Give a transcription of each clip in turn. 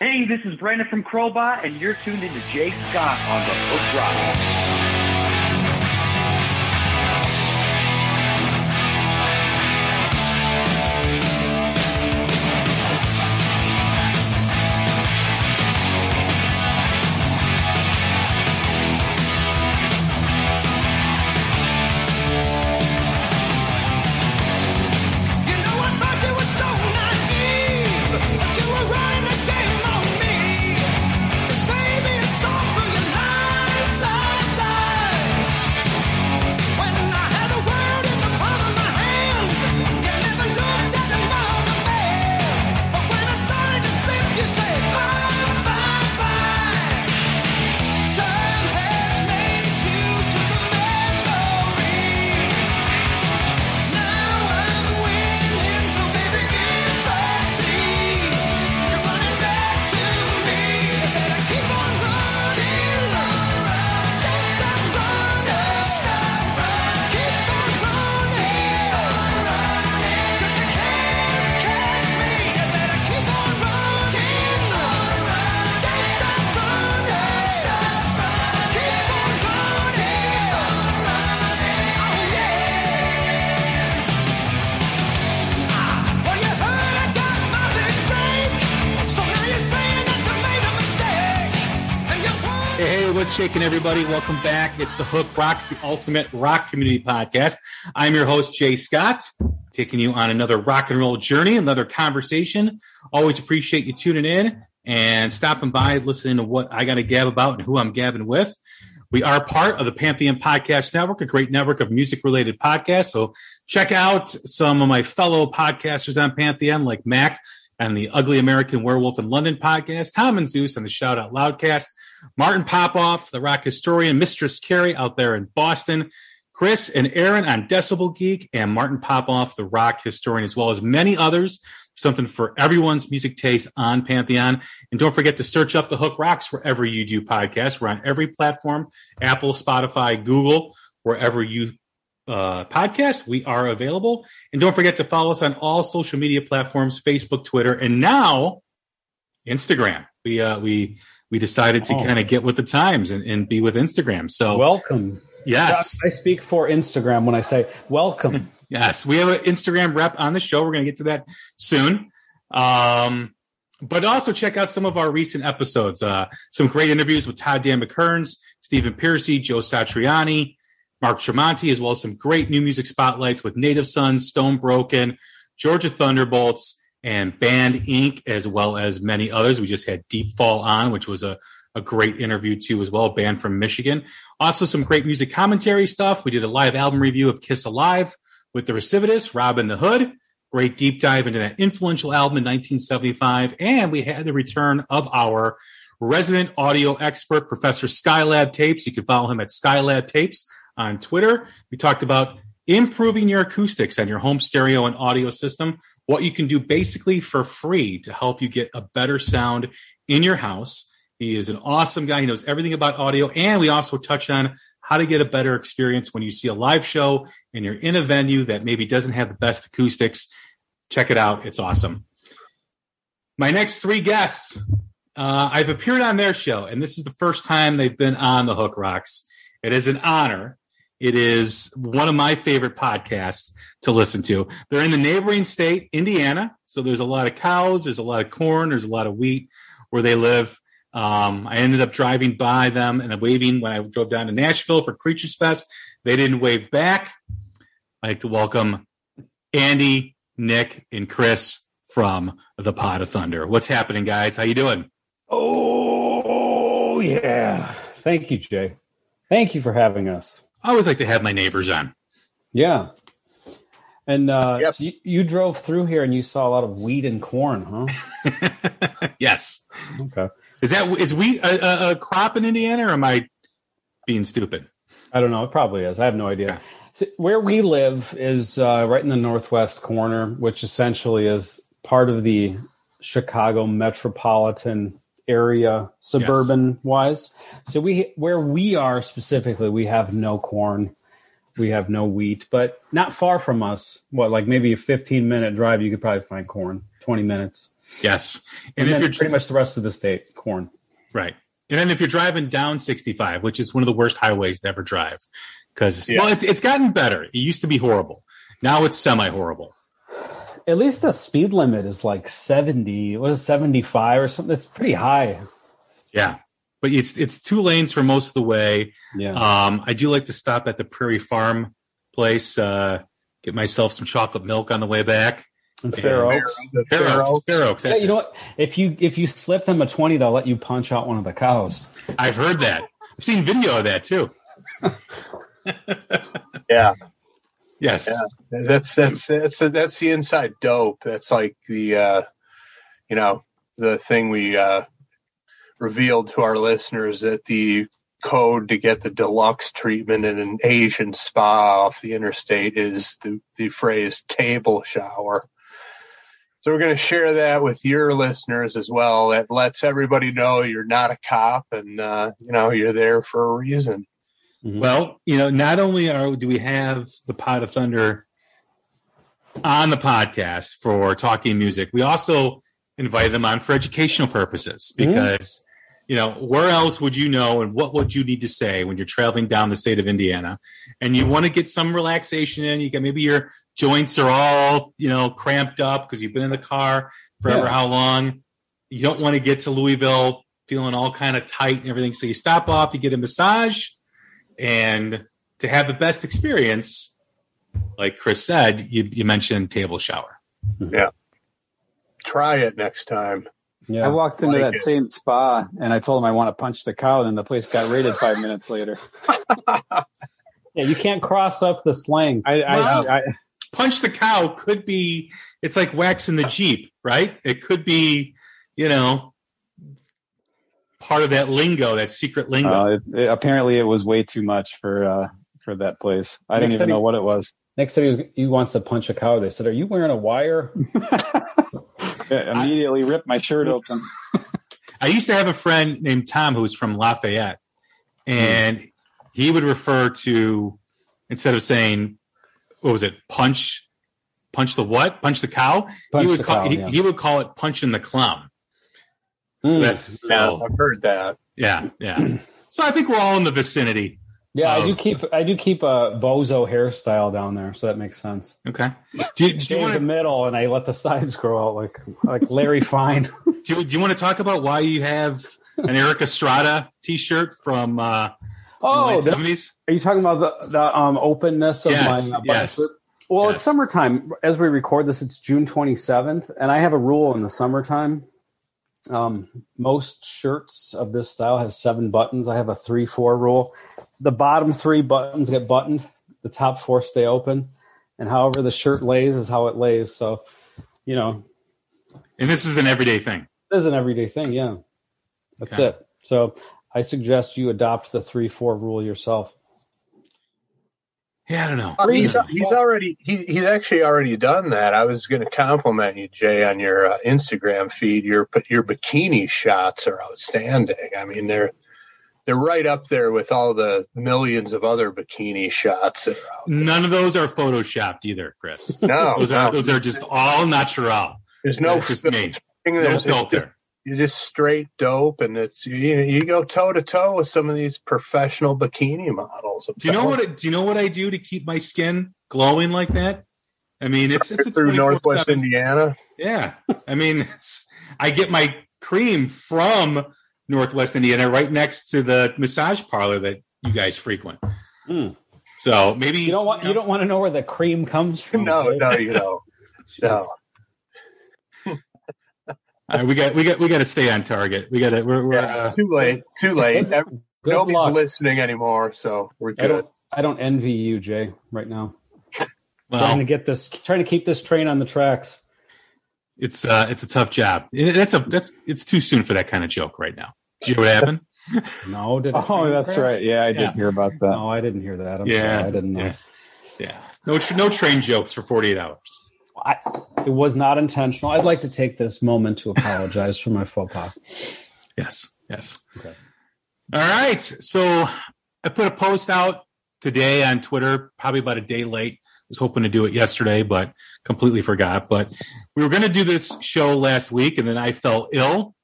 Hey, this is Brandon from Crowbot, and you're tuned into Jay Scott on the Hook Rock. Shaking, everybody? Welcome back. It's the Hook Rocks, the ultimate rock community podcast. I'm your host, Jay Scott, taking you on another rock and roll journey, another conversation. Always appreciate you tuning in and stopping by, listening to what I got to gab about and who I'm gabbing with. We are part of the Pantheon Podcast Network, a great network of music related podcasts. So check out some of my fellow podcasters on Pantheon, like Mac and the Ugly American Werewolf in London podcast, Tom and Zeus on the Shout Out Loudcast, Martin Popoff, the rock historian, Mistress Carrie out there in Boston, Chris and Aaron on Decibel Geek, and Martin Popoff, the rock historian, as well as many others. Something for everyone's music taste on Pantheon. And don't forget to search up the Hook Rocks wherever you do podcasts. We're on every platform Apple, Spotify, Google, wherever you uh, podcast, we are available. And don't forget to follow us on all social media platforms Facebook, Twitter, and now Instagram. We, uh, we, we decided to Oh. kind of get with the times and, and be with Instagram. So, Welcome. yes. I speak for Instagram when I say welcome. Yes, we have an Instagram rep on the show. We're going to get to that soon. Um, but also check out some of our recent episodes. Uh, some great interviews with Todd Dan McKerns, Stephen Pearcy, Joe Satriani, Mark Tremonti, as well as some great new music spotlights with Native Sons, Stone Broken, Georgia Thunderbolts, and Band Inc., as well as many others. We just had Deep Fall on, which was a, a great interview too, as well, band from Michigan. Also, some great music commentary stuff. We did a live album review of Kiss Alive with the Recidivists, Robin the Hood. Great deep dive into that influential album in 1975. And we had the return of our resident audio expert, Professor Skylab Tapes. You can follow him at Skylab Tapes on Twitter. We talked about improving your acoustics and your home stereo and audio system, what you can do basically for free to help you get a better sound in your house. He is an awesome guy. He knows everything about audio. And we also touch on how to get a better experience when you see a live show and you're in a venue that maybe doesn't have the best acoustics. Check it out. It's awesome. My next three guests, uh, I've appeared on their show, and this is the first time they've been on the Hook Rocks. It is an honor. It is one of my favorite podcasts to listen to. They're in the neighboring state, Indiana. So there's a lot of cows, there's a lot of corn, there's a lot of wheat where they live. Um, I ended up driving by them and waving when I drove down to Nashville for Creatures Fest. They didn't wave back. I'd like to welcome Andy, Nick, and Chris from the Pod of Thunder. What's happening, guys? How you doing? Oh, yeah. Thank you, Jay. Thank you for having us. I always like to have my neighbors on. Yeah. And uh, Yep. so you, you drove through here and you saw a lot of wheat and corn, huh? yes. Okay. Is that is wheat a, a, a crop in Indiana, or am I being stupid? I don't know. It probably is. I have no idea. See, where we live is uh, right in the northwest corner, which essentially is part of the Chicago metropolitan area, suburban wise. So we, where we are specifically, we have no corn, we have no wheat, but not far from us. What, like maybe a fifteen minute drive, you could probably find corn. Twenty minutes, Yes, and, and, if then you're pretty much the rest of the state, corn. right, and then if you're driving down 65, which is one of the worst highways to ever drive, because Yeah. well, it's it's gotten better. It used to be horrible. Now it's semi horrible. At least the speed limit is like seventy. What is seventy five or something? It's pretty high. Yeah, but it's it's two lanes for most of the way. Yeah. Um, I do like to stop at the Prairie Farm place, uh, get myself some chocolate milk on the way back. and Fair yeah. Oaks. Fair Fair Oaks, Oaks. Fair Oaks. Yeah, you know what? If you if you slip them a twenty, they'll let you punch out one of the cows. I've heard that. I've seen video of that too. Yeah, Yes. Yeah. that's that's that's that's the inside dope. That's like the uh, you know the thing we uh, revealed to our listeners that the code to get the deluxe treatment in an Asian spa off the interstate is the the phrase table shower. So we're going to share that with your listeners as well. That lets everybody know you're not a cop and uh, you know you're there for a reason. Mm-hmm. Well, you know, not only are do we have the Pod of Thunder on the podcast for talking music, we also invite them on for educational purposes mm-hmm. because you know where else would you know and what would you need to say when you're traveling down the state of Indiana and you want to get some relaxation in? You got maybe your joints are all you know cramped up because you've been in the car forever Yeah. how long? You don't want to get to Louisville feeling all kind of tight and everything, so you stop off, you get a massage and to have the best experience, like Chris said, you, you mentioned table shower. Yeah. Try it next time. Yeah. I walked into Like that it. same spa and I told him I want to punch the cow, and the place got raided five minutes later. Yeah, you can't cross up the slang. I, Well- I, I, Punch the cow could be it's like waxing the Jeep, right? It could be, you know, part of that lingo, that secret lingo. uh, it, it- apparently it was way too much for uh, for that place. I didn't even city- know what it was. Next time he, was, he wants to punch a cow, they said, "Are you wearing a wire?" It immediately ripped my shirt open. I used to have a friend named Tom who was from Lafayette, and he would refer to instead of saying, "What was it? Punch, punch the what? Punch the cow." Punch he would call cow, he, yeah. he would call it punching the clown. So Mm. that's Yeah, I've heard that. yeah yeah. So I think we're all in the vicinity. Yeah, I do keep I do keep a bozo hairstyle down there, so that makes sense. Okay. Do you, do you want the to middle, and I let the sides grow out like like Larry Fine. do you, do you want to talk about why you have an Erik Estrada T-shirt from uh, Oh, the late that's- seventies? Are you talking about the, the um, openness of Yes, my Uh, yes. Shirt? Well, Yes. it's summertime. As we record this, it's June 27th, and I have a rule in the summertime. Um, most shirts of this style have seven buttons. I have a three four rule. The bottom three buttons get buttoned. The top four stay open, and however the shirt lays is how it lays. So, you know, And this is an everyday thing. it is an everyday thing. Yeah, that's Okay. it. So, I suggest you adopt the three four rule yourself. Yeah, I don't know. Uh, he's he's already he, he's actually already done that. I was going to compliment you, Jay, on your uh, Instagram feed. Your your bikini shots are outstanding. I mean, they're they're right up there with all the millions of other bikini shots that are out there. None of those are photoshopped either, Chris. No, Those are no. those are just all natural. there's no That's just me. filtering. No filter. You're just straight dope, and it's you, you go toe to toe with some of these professional bikini models. I'm Do you know what? I, do you know what I do to keep my skin glowing like that? I mean, it's it's through 24/7 Northwest Indiana. Yeah, I mean, it's, I get my cream from Northwest Indiana, right next to the massage parlor that you guys frequent. Hmm. So maybe You don't want you don't want to know where the cream comes from. No, right? no, you know, no. All right, we got we got we got to stay on target. We got to we're, we're Yeah, uh, too late, too late. Good Nobody's luck. listening anymore, so we're I good. don't I don't envy you, Jay, right now. trying to get this trying to keep this train on the tracks. It's uh, it's a tough job. That's a that's it's too soon for that kind of joke right now. Did you hear what happened? No, did Oh, that's crash? right. Yeah, I did Yeah. hear about that. No, I didn't hear that. I'm Yeah, sorry. I didn't know. yeah. Yeah, no no train jokes for forty eight hours. I, it was not intentional. I'd like to take this moment to apologize for my faux pas. Yes, yes. Okay. All right. So I put a post out today on Twitter, probably about a day late. I Was hoping to do it yesterday, but completely forgot. But we were going to do this show last week, and then I fell ill,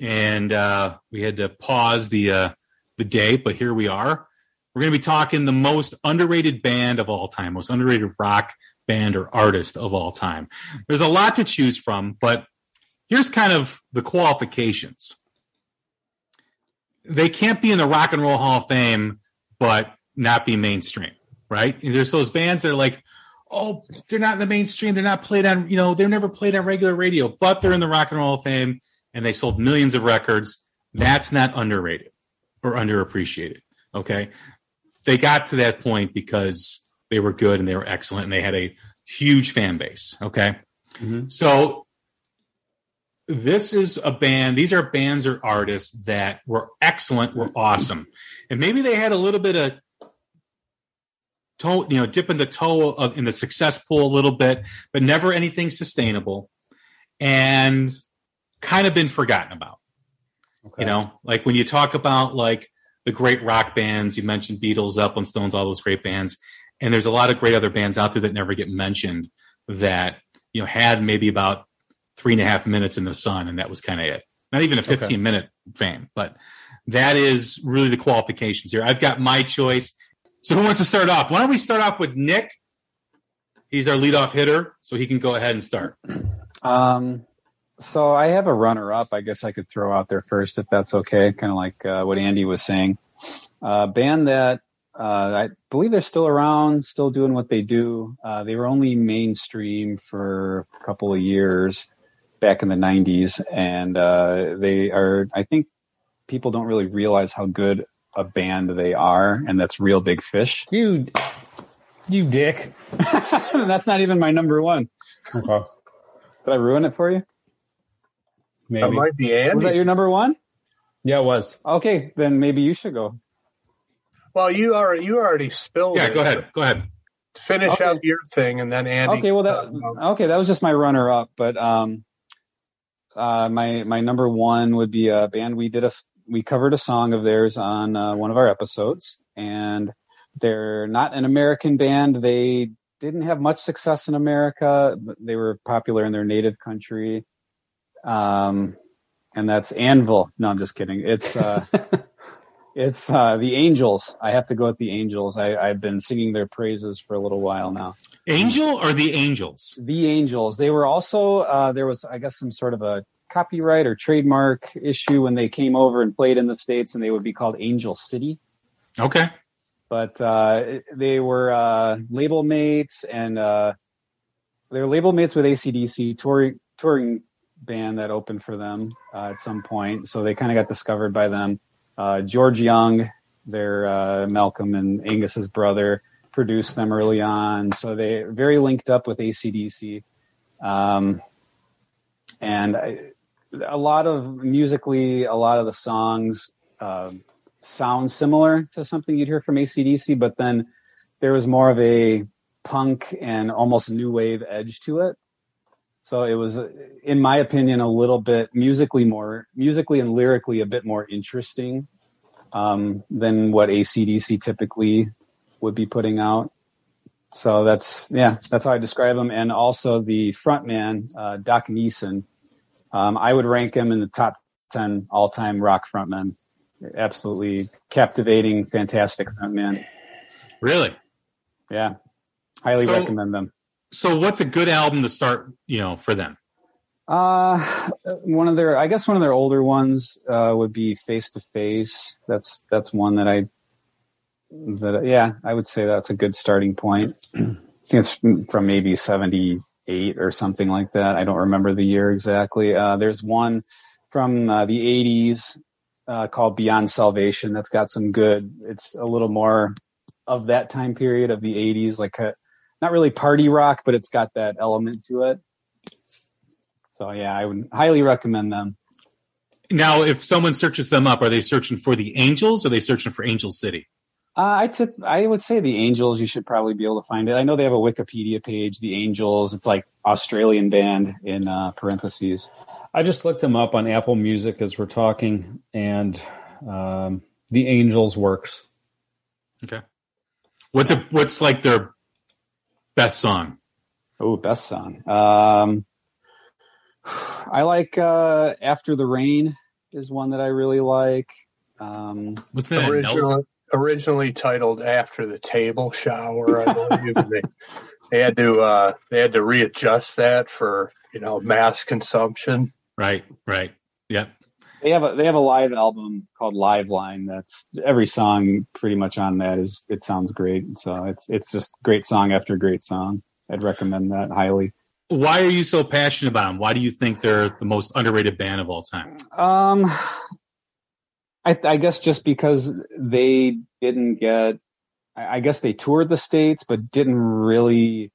and uh, we had to pause the uh, the day. But here we are. We're going to be talking the most underrated band of all time, most underrated rock band or artist of all time. There's a lot to choose from, but here's kind of the qualifications they can't be in the Rock and Roll Hall of Fame, but not be mainstream, right? And there's those bands that are like, oh, they're not in the mainstream. They're not played on, you know, they're never played on regular radio, but they're in the Rock and Roll Hall of Fame and they sold millions of records. That's not underrated or underappreciated. Okay. They got to that point because they were good and they were excellent and they had a huge fan base. Okay. Mhm. So this is a band these are bands or artists that were excellent were awesome and maybe they had a little bit of toe you know dipping the toe of, in the success pool a little bit but never anything sustainable and kind of been forgotten about Okay. you know like when you talk about like the great rock bands you mentioned beatles upland stones all those great bands and there's a lot of great other bands out there that never get mentioned that you know had maybe about three and a half minutes in the sun and that was kind of it not even a 15 Okay. minute fame but that is really the qualifications here i've got my choice so who wants to start off why don't we start off with nick he's our leadoff hitter so he can go ahead and start Um, so I have a runner up. I guess I could throw out there first if that's okay. Kind of like uh, what Andy was saying. Uh, band that uh, I believe they're still around, still doing what they do. Uh, they were only mainstream for a couple of years back in the '90s, and uh, they are. I think people don't really realize how good a band they are, and that's Real Big Fish. You, you dick. that's not even my number one. Okay. Did I ruin it for you? That Maybe. might be Was that your number one? yeah, it was. Okay, then maybe you should go. Well, you already you already spilled. yeah it. go ahead go ahead Finish Okay. out your thing, and then Andy. Okay, well uh, that okay, that was just my runner up, but um uh my my number one would be a band we did a s- we covered a song of theirs on uh, one of our episodes and they're not an American band. They didn't have much success in America, but they were popular in their native country. Um and that's Anvil. No, I'm just kidding. It's uh It's uh, the Angels. I have to go with the Angels. I, I've been singing their praises for a little while now. angel or the angels The Angels. They were also uh, there was I guess some sort of a copyright or trademark issue when they came over and played in the states, and they would be called Angel City. okay But uh, they were uh, label mates, and uh, they were label mates with ACDC touring touring band that opened for them uh, at some point. So they kind of got discovered by them. Uh, George Young, their uh, Malcolm and Angus's brother, produced them early on. So they very linked up with ACDC. Um, and I, a lot of musically, a lot of the songs uh, sound similar to something you'd hear from ACDC, but then there was more of a punk and almost new wave edge to it. So it was, in my opinion, a little bit musically more, musically and lyrically a bit more interesting um, than what ACDC typically would be putting out. So that's yeah, that's how I describe him. And also the frontman, uh, Doc Neeson, um, I would rank him in the top ten all-time rock frontmen. Absolutely captivating, fantastic frontman. really Yeah, highly So- recommend them. So what's a good album to start you know for them Uh, one of their, I guess one of their older ones uh, would be Face to Face. That's that's one that I that yeah, I would say that's a good starting point. I think it's from maybe seventy eight or something like that. I don't remember the year exactly. Uh, there's one from uh, the eighties uh, called Beyond Salvation. That's got some good. It's a little more of that time period of the eighties, like a, not really party rock, but it's got that element to it. So yeah, I would highly recommend them. Now, if someone searches them up, are they searching for the Angels or are they searching for Angel City? Uh, I tip, I would say the Angels. You should probably be able to find it. I know they have a Wikipedia page. The Angels. It's like Australian band in uh, parentheses. I just looked them up on Apple Music as we're talking, and um, the Angels works. Okay. What's it? What's like their best song? Oh, best song. Um, I like uh, "After the Rain" is one that I really like. Um, Wasn't that originally, originally titled "After the Table Shower," I believe. they, they had to uh, they had to readjust that for you know mass consumption. Right. Right. Yep. They have a they have a live album called Live Line. That's every song pretty much on that is it sounds great. So it's it's just great song after great song. I'd recommend that highly. Why are you so passionate about them? Why do you think they're the most underrated band of all time? Um, I, I guess just because they didn't get, I I guess they toured the states, but didn't really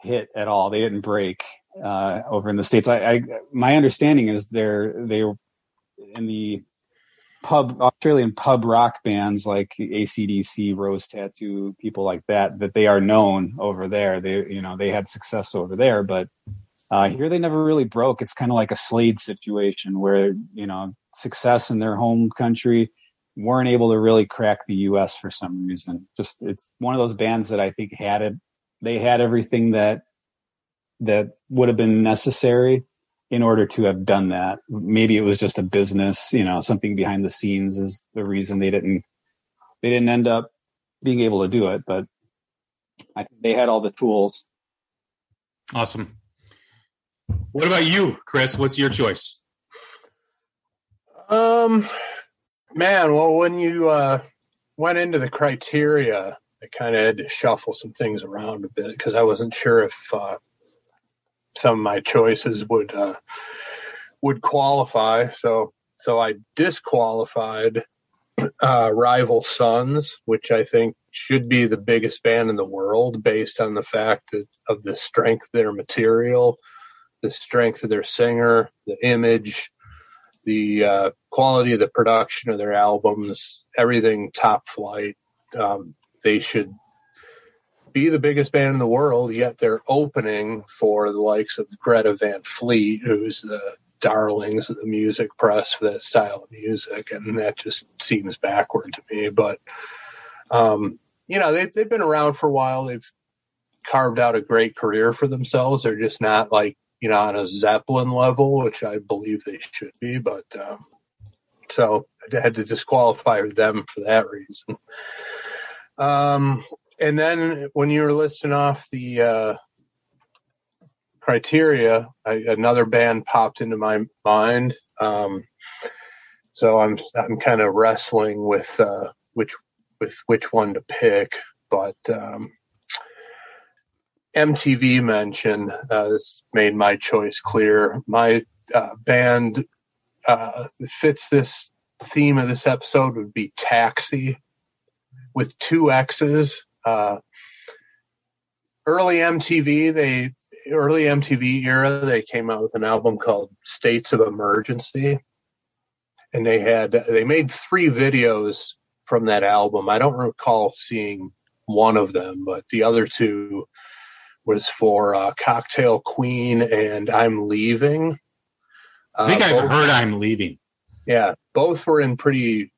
hit at all. They didn't break uh, over in the states. I, I my understanding is they're they in the pub Australian pub rock bands like ACDC, Rose Tattoo, people like that, that they are known over there. They you know they had success over there, but uh, here they never really broke. It's kind of like a Slade situation where you know success in their home country weren't able to really crack the U.S. for some reason. Just it's one of those bands that I think had it. They had everything that that would have been necessary in order to have done that. Maybe it was just a business, you know, something behind the scenes is the reason they didn't they didn't end up being able to do it. But I think they had all the tools. Awesome. What about you, Chris? What's your choice? Um, man, well, when you uh, went into the criteria, I kind of had to shuffle some things around a bit because I wasn't sure if uh, some of my choices would uh, would qualify. So, so I disqualified uh, Rival Sons, which I think should be the biggest band in the world based on the fact that of the strength of their material, the strength of their singer, the image, the uh, quality of the production of their albums, everything top flight. Um, they should be the biggest band in the world, yet they're opening for the likes of Greta Van Fleet, who's the darlings of the music press for that style of music, and that just seems backward to me. But um, you know, they've they've been around for a while. They've carved out a great career for themselves. They're just not like you know on a Zeppelin level, which I believe they should be. But um, so I had to disqualify them for that reason. Um, and then when you were listing off the uh, criteria, I, another band popped into my mind. Um, so I'm I'm kind of wrestling with uh, which with which one to pick, but um, MTV mention uh, has made my choice clear. My uh, band uh, fits this theme of this episode would be Taxi with two X's. Uh, early MTV, they early MTV era, they came out with an album called States of Emergency, and they had they made three videos from that album. I don't recall seeing one of them, but the other two was for uh, Cocktail Queen and I'm Leaving. I think Uh, I've both- heard I'm leaving. yeah, both were in pretty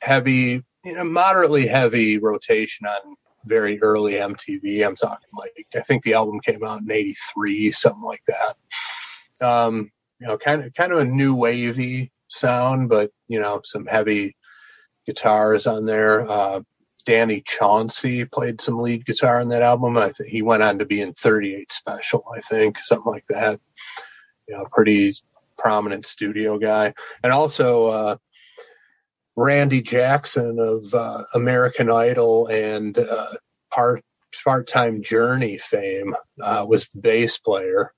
heavy, you know, moderately heavy rotation on very early MTV. I'm talking like I think the album came out in '83, something like that. Um, you know, kind of kind of a new wavy sound, but you know, some heavy guitars on there. Uh, Danny Chauncey played some lead guitar on that album. I think he went on to be in 38 Special, I think, something like that. You know, pretty prominent studio guy, and also uh, Randy Jackson of uh, American Idol and uh, part part time Journey fame uh, was the bass player.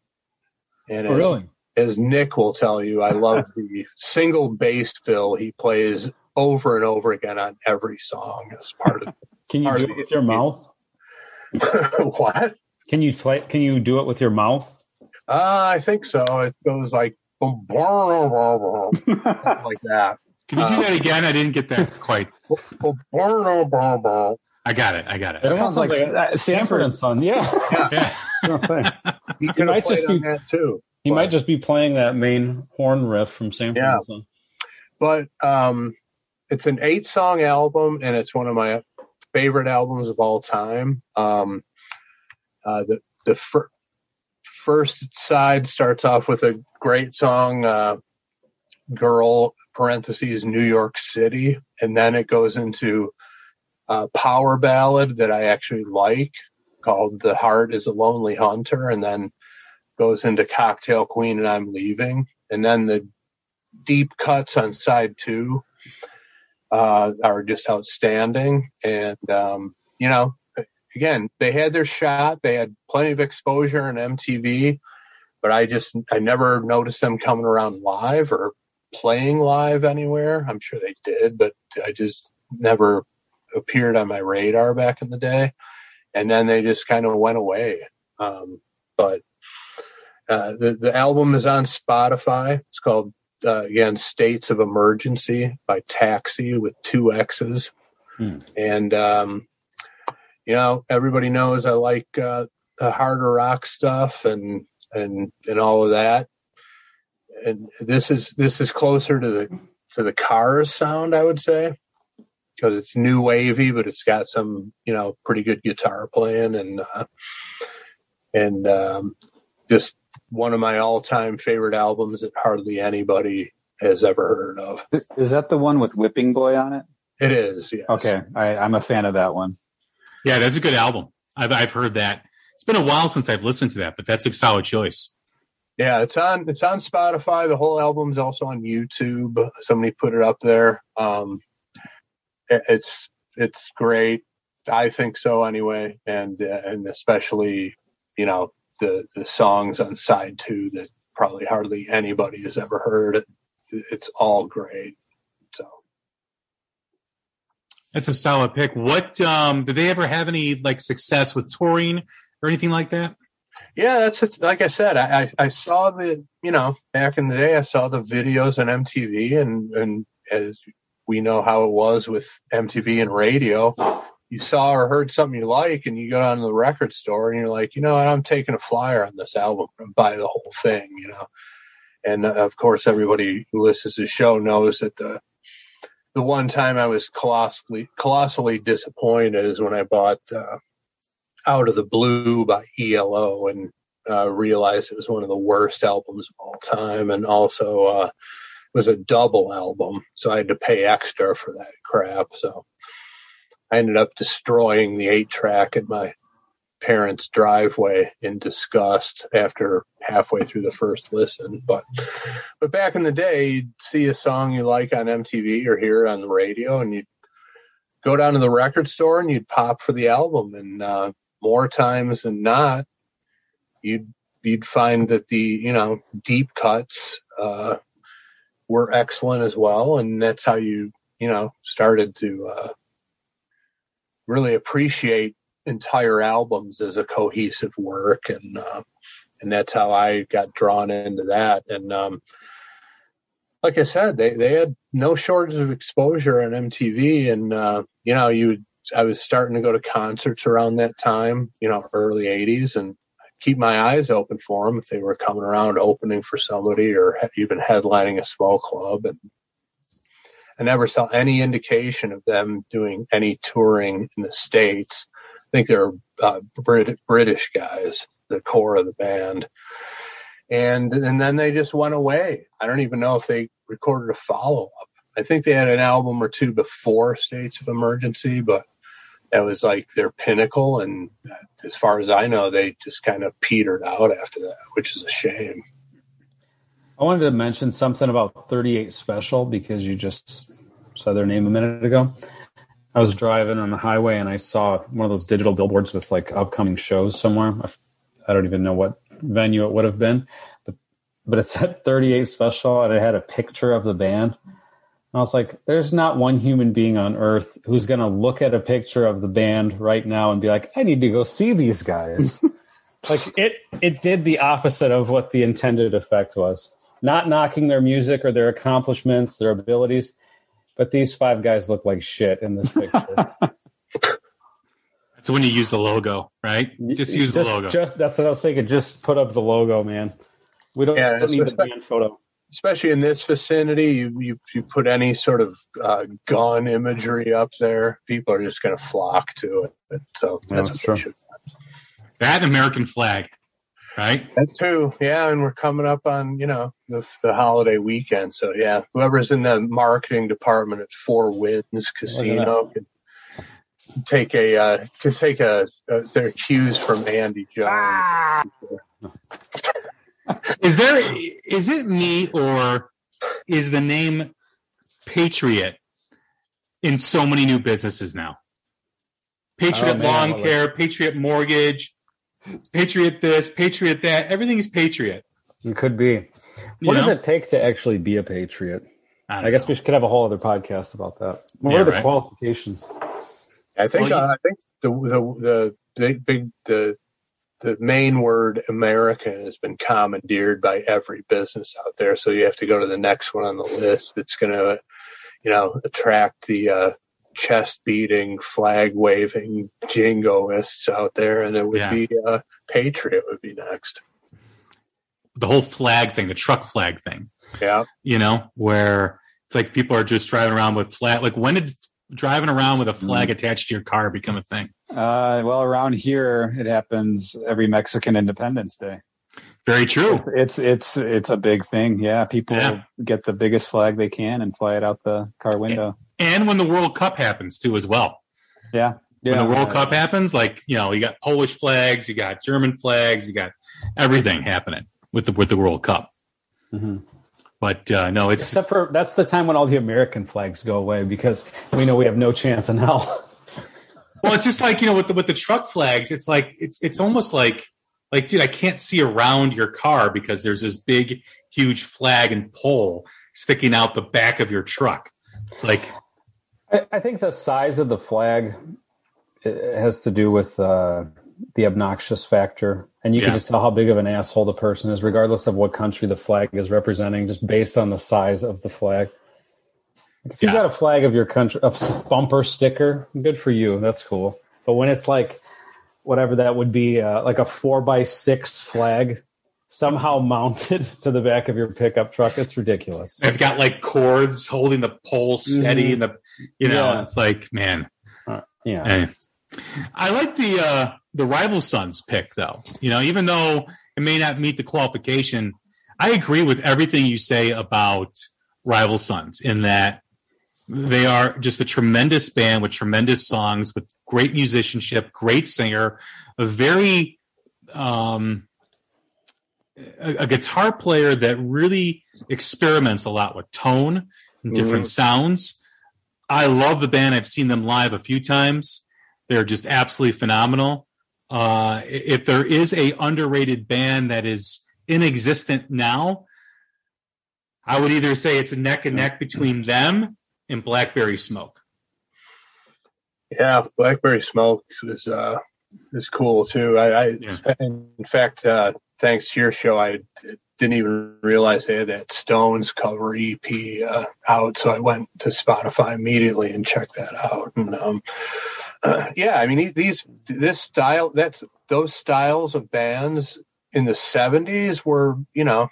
And Oh, as, really? as Nick will tell you, I love the single bass fill he plays over and over again on every song as part of Can you do it with your mouth? what? Can you play? Can you do it with your mouth? Uh, I think so. It goes like like that. Can you do Uh, that again? I didn't get that quite. I got it. I got It it. almost sounds like uh, Sanford and Son. Yeah. Yeah. I was gonna say. He could might just be- that too. He But- might just be playing that main horn riff from Sanford Yeah. and Son. but um, it's an eight song album and it's one of my favorite albums of all time. Um, uh, the the fir- first side starts off with a great song, uh, "Girl" parentheses New York City, and then it goes into a power ballad that I actually like called "The Heart Is a Lonely Hunter," and then goes into "Cocktail Queen" and "I'm Leaving," and then the deep cuts on side two uh, are just outstanding. And, um, you know, again, they had their shot. They had plenty of exposure on MTV, but I just, I never noticed them coming around live or playing live anywhere. I'm sure they did, but I just never appeared on my radar back in the day. And then they just kind of went away. Um, but uh, the the album is on Spotify. It's called uh, again States of Emergency by Taxi with two X's. Hmm. And um, you know, everybody knows I like uh, the harder rock stuff and and and all of that. And this is this is closer to the to the Cars sound, I would say, because it's new wavy, but it's got some you know pretty good guitar playing and uh, and um, just one of my all-time favorite albums that hardly anybody has ever heard of. Is that the one with Whipping Boy on it? It is, yes. Okay, I, I'm a fan of that one. Yeah, that's a good album. I've I've heard that. It's been a while since I've listened to that, but that's a solid choice. Yeah, it's on it's on Spotify. The whole album's also on YouTube. Somebody put it up there. Um, it- it's it's great. I think so anyway, and uh, and especially you know the the songs on side two that probably hardly anybody has ever heard. It's all great. So That's a solid pick. What um did they ever have any like success with touring or anything like that? Yeah, that's it's, like I said. I, I I saw the you know back in the day. I saw the videos on MTV, and and as we know how it was with MTV and radio, you saw or heard something you like, and you go down to the record store, and you're like, you know, what, I'm taking a flyer on this album and buy the whole thing, you know. And uh, of course, everybody who listens to the show knows that the the one time I was colossally colossally disappointed is when I bought. Uh, out of the Blue by ELO and uh, realized it was one of the worst albums of all time, and also uh, it was a double album, so I had to pay extra for that crap. So I ended up destroying the eight track in my parents' driveway in disgust after halfway through the first listen. But but back in the day, you'd see a song you like on MTV or hear it on the radio, and you'd go down to the record store and you'd pop for the album and uh, more times than not, you'd you'd find that the you know deep cuts uh, were excellent as well, and that's how you you know started to uh, really appreciate entire albums as a cohesive work, and uh, and that's how I got drawn into that. And um, like I said, they they had no shortage of exposure on MTV, and uh, you know you would I was starting to go to concerts around that time, you know, early '80s, and keep my eyes open for them if they were coming around opening for somebody or even headlining a small club. And I never saw any indication of them doing any touring in the states. I think they're uh, Brit- British guys, the core of the band. And and then they just went away. I don't even know if they recorded a follow up. I think they had an album or two before States of Emergency, but that was like their pinnacle. And as far as I know, they just kind of petered out after that, which is a shame. I wanted to mention something about 38 Special because you just said their name a minute ago. I was driving on the highway and I saw one of those digital billboards with like upcoming shows somewhere. I don't even know what venue it would have been, but it said 38 Special and it had a picture of the band. And I was like, there's not one human being on earth who's going to look at a picture of the band right now and be like, I need to go see these guys. like it it did the opposite of what the intended effect was. Not knocking their music or their accomplishments, their abilities, but these five guys look like shit in this picture. That's when you use the logo, right? Just use the logo. Just that's what I was thinking. Just put up the logo, man. We don't, Yeah, don't need the band photo. Especially in this vicinity, you you, you put any sort of uh, gun imagery up there, people are just going to flock to it. So Yeah, that's, that's what we true. should. that American flag, right? That too, yeah. And we're coming up on you know the, the holiday weekend, so yeah. Whoever's in the marketing department at Four Winds Casino could take a uh, could take a, uh their cues from Andy Jones. Is there is it me or is the name Patriot in so many new businesses now? Patriot Oh, man, Lawn Care, Patriot Mortgage, Patriot this, Patriot that. Everything is Patriot. It could be. You What does know? it take to actually be a patriot? don't I guess know. we could have a whole other podcast about that. What Yeah, are the right. qualifications? I think Well, uh, I think the the the big big the the main word American has been commandeered by every business out there. So you have to go to the next one on the list that's going to, you know, attract the uh, chest beating, flag waving jingoists out there, and it would Yeah. be uh, Patriot would be next. the whole flag thing, the truck flag thing. Yeah, You know, where it's like people are just driving around with flag. Like when did driving around with a flag Mm. attached to your car become a thing? Uh, well, around here, it happens every Mexican Independence Day. Very true. It's it's it's, it's a big thing. Yeah, people Yeah. get the biggest flag they can and fly it out the car window. And when the World Cup happens too, as well. Yeah, when the World Cup happens, like you know, you got Polish flags, you got German flags, you got everything happening with the with the World Cup. Mhm. But uh, no, it's Except for that's the time when all the American flags go away because we know we have no chance in hell. well, it's just like you know with the with the truck flags, it's like it's it's almost like like dude, I can't see around your car because there's this big, huge flag and pole sticking out the back of your truck. It's like I, I think the size of the flag has to do with uh, the obnoxious factor, and you Yeah. can just tell how big of an asshole the person is, regardless of what country the flag is representing, just based on the size of the flag. If you've Yeah. got a flag of your country, a bumper sticker, good for you. That's cool. But when it's like whatever that would be, uh, like a four by six flag somehow mounted to the back of your pickup truck, it's ridiculous. they've got like cords holding the pole steady, Mhm. and the you know, Yeah. it's like man, Yeah. Eh. I like the uh, the rival sons pick though. You know, even though it may not meet the qualification, I agree with everything you say about rival sons in that they are just a tremendous band with tremendous songs, with great musicianship, great singer, a very um, a, a guitar player that really experiments a lot with tone and different sounds. I love the band. I've seen them live a few times. They're just absolutely phenomenal. Uh, if there is a underrated band that is inexistent now, I would either say it's a neck and neck between them and Blackberry Smoke. yeah. Blackberry Smoke is uh is cool too. I, I Yeah. in fact, uh, thanks to your show, I didn't even realize they had that Stones cover EP uh, out, so I went to Spotify immediately and checked that out. And um, yeah, I mean these this style that's those styles of bands in the '70s were you know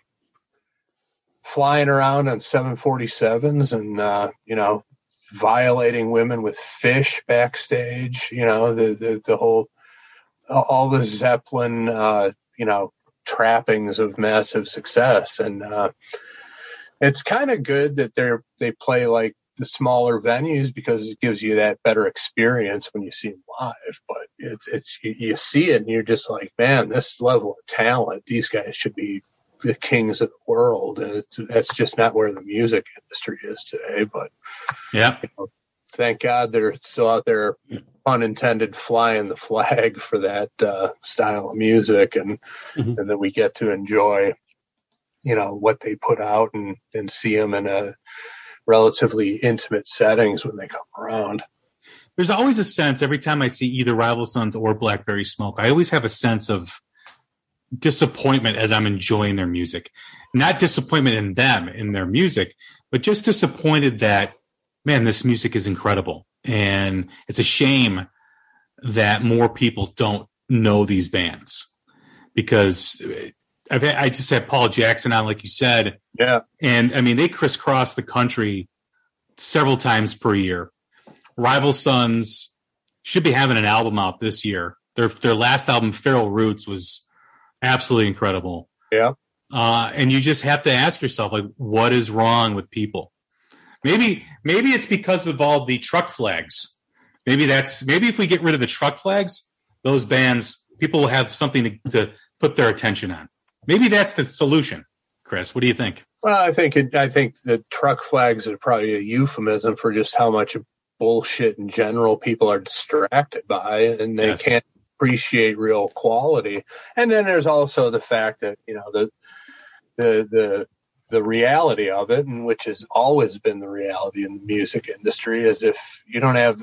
flying around on 747s and uh, you know violating women with fish backstage. You know the the, the whole all the Zeppelin uh, you know trappings of massive success and uh, it's kind of good that they're they play like the smaller venues because it gives you that better experience when you see them live but it's it's you, you see it and you're just like man this level of talent these guys should be the kings of the world and it's that's just not where the music industry is today but Yeah. thank God they're still out there, unintended, flying the flag for that uh, style of music, and Mhm. and then we get to enjoy, you know, what they put out and and see them in a relatively intimate settings when they come around. There's always a sense every time I see either Rival Sons or Blackberry Smoke, I always have a sense of disappointment as I'm enjoying their music. Not disappointment in them, in their music, but just disappointed that, man, this music is incredible. And it's a shame that more people don't know these bands because I've had, I just had Paul Jackson on, like you said, Yeah. and I mean they crisscross the country several times per year. Rival Sons should be having an album out this year. Their their last album, Feral Roots, was absolutely incredible. Yeah. Uh, and you just have to ask yourself, like, what is wrong with people? Maybe maybe it's because of all the truck flags. Maybe that's maybe if we get rid of the truck flags, those bands people will have something to, to put their attention on. Maybe that's the solution. Chris, what do you think? Well, I think it, I think the truck flags are probably a euphemism for just how much bullshit in general people are distracted by, and they Yes. can't appreciate real quality. And then there's also the fact that you know the the the the reality of it, and which has always been the reality in the music industry, is if you don't have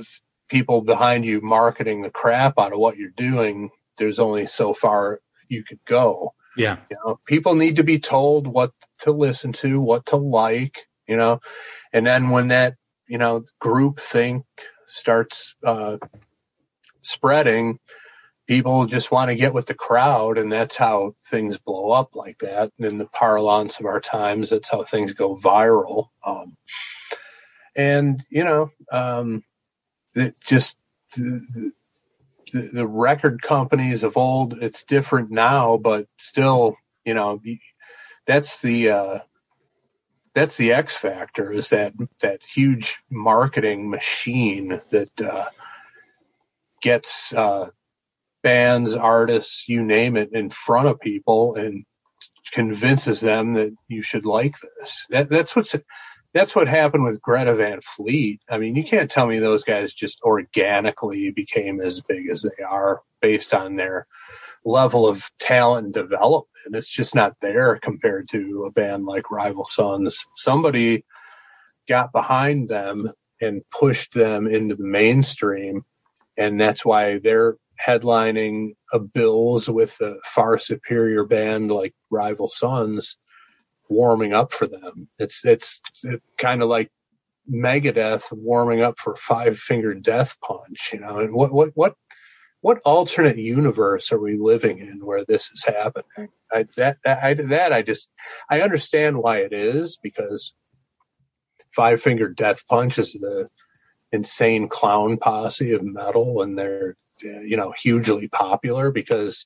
people behind you marketing the crap out of what you're doing, there's only so far you could go. Yeah. You know, people need to be told what to listen to, what to like, you know, and then when that, you know, group think starts uh, spreading, people just want to get with the crowd, and that's how things blow up like that. And in the parlance of our times, that's how things go viral. Um, and you know, um, it just the, record companies of old it's different now but still you know that's the uh that's the x factor is that that huge marketing machine that uh gets uh bands artists you name it in front of people and convinces them that you should like this. That that's what's that's what happened with Greta Van Fleet. I mean, you can't tell me those guys just organically became as big as they are based on their level of talent and development. It's just not there compared to a band like Rival Sons. Somebody got behind them and pushed them into the mainstream, and that's why they're headlining a bills with a far superior band like Rival Sons warming up for them. It's it's kind of like Megadeth warming up for Five Finger Death Punch, you know. And what what what what alternate universe are we living in where this is happening? I, that I, that I just I understand why it is because Five Finger Death Punch is the insane clown posse of metal, and they're you know hugely popular because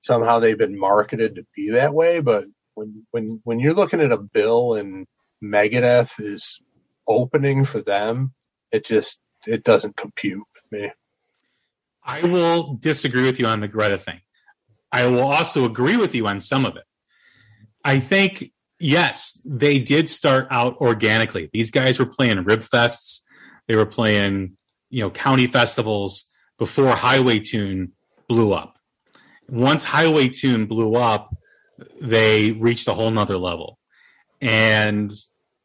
somehow they've been marketed to be that way, but when when when you're looking at a bill and Megadeth is opening for them, it just it doesn't compute with me. I will disagree with you on the Greta thing. I will also agree with you on some of it. I think, yes, they did start out organically. These guys were playing rib fests. They were playing, you know, county festivals before Highway Tune blew up. Once Highway Tune blew up, they reached a whole nother level. And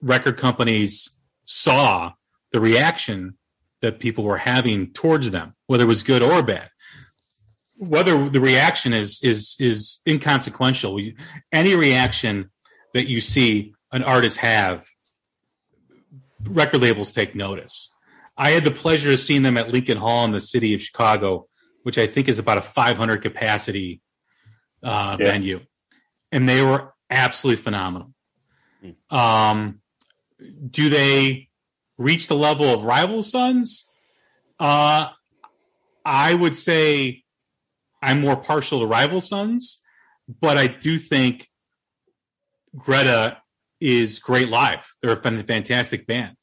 record companies saw the reaction that people were having towards them, whether it was good or bad. Whether the reaction is is is inconsequential. Any reaction that you see an artist have, record labels take notice. I had the pleasure of seeing them at Lincoln Hall in the city of Chicago, which I think is about a 500 capacity uh, Yeah. venue, and they were absolutely phenomenal. Um, do they reach the level of rival sons? Uh, I would say I'm more partial to rival sons, but I do think Greta is great live. They're a fantastic band.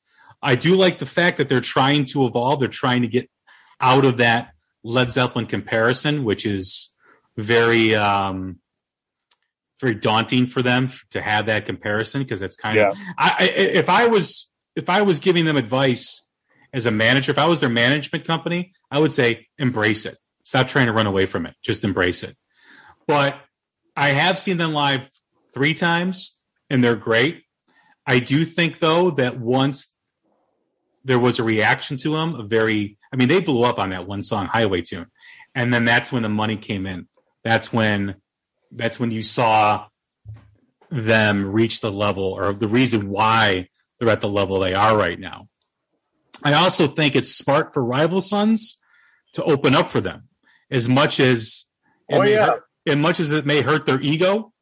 I do like the fact that they're trying to evolve. They're trying to get out of that Led Zeppelin comparison, which is very, um, very daunting for them to have that comparison because it's kind of. I, I, if I was if I was giving them advice as a manager, if I was their management company, I would say embrace it. Stop trying to run away from it. Just embrace it. But I have seen them live three times, and they're great. I do think though that once there was a reaction to them, a very I mean, they blew up on that one song, Highway Tune. And then that's when the money came in. That's when That's when you saw them reach the level or the reason why they're at the level they are right now. I also think it's smart for rival sons to open up for them as much as it Oh, may yeah. hurt- as much as it may hurt their ego.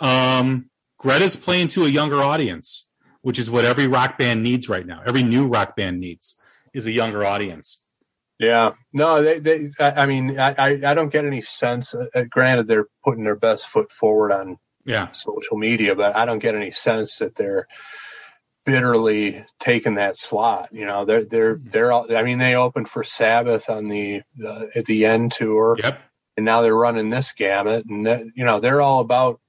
Um, Greta's playing to a younger audience, which is what every rock band needs right now. Every new rock band needs is a younger audience. Yeah, no, they, they I, I mean, I, I don't get any sense. Uh, granted, they're putting their best foot forward on Yeah. social media, but I don't get any sense that they're bitterly taking that slot. You know, they're they're they're all. I mean, they opened for Sabbath on the, the at the end tour, Yep. and now they're running this gamut, and that, you know, they're all about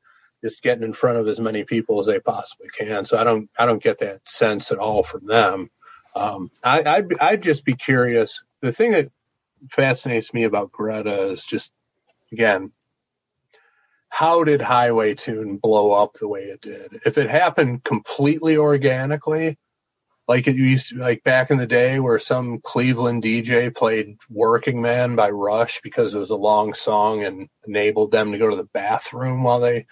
just getting in front of as many people as they possibly can. So I don't I don't get that sense at all from them. Um, I, I'd, I'd just be curious. The thing that fascinates me about Greta is just again how did Highway Tune blow up the way it did? If it happened completely organically, like it used to, like back in the day where some Cleveland DJ played Working Man by Rush because it was a long song and enabled them to go to the bathroom while they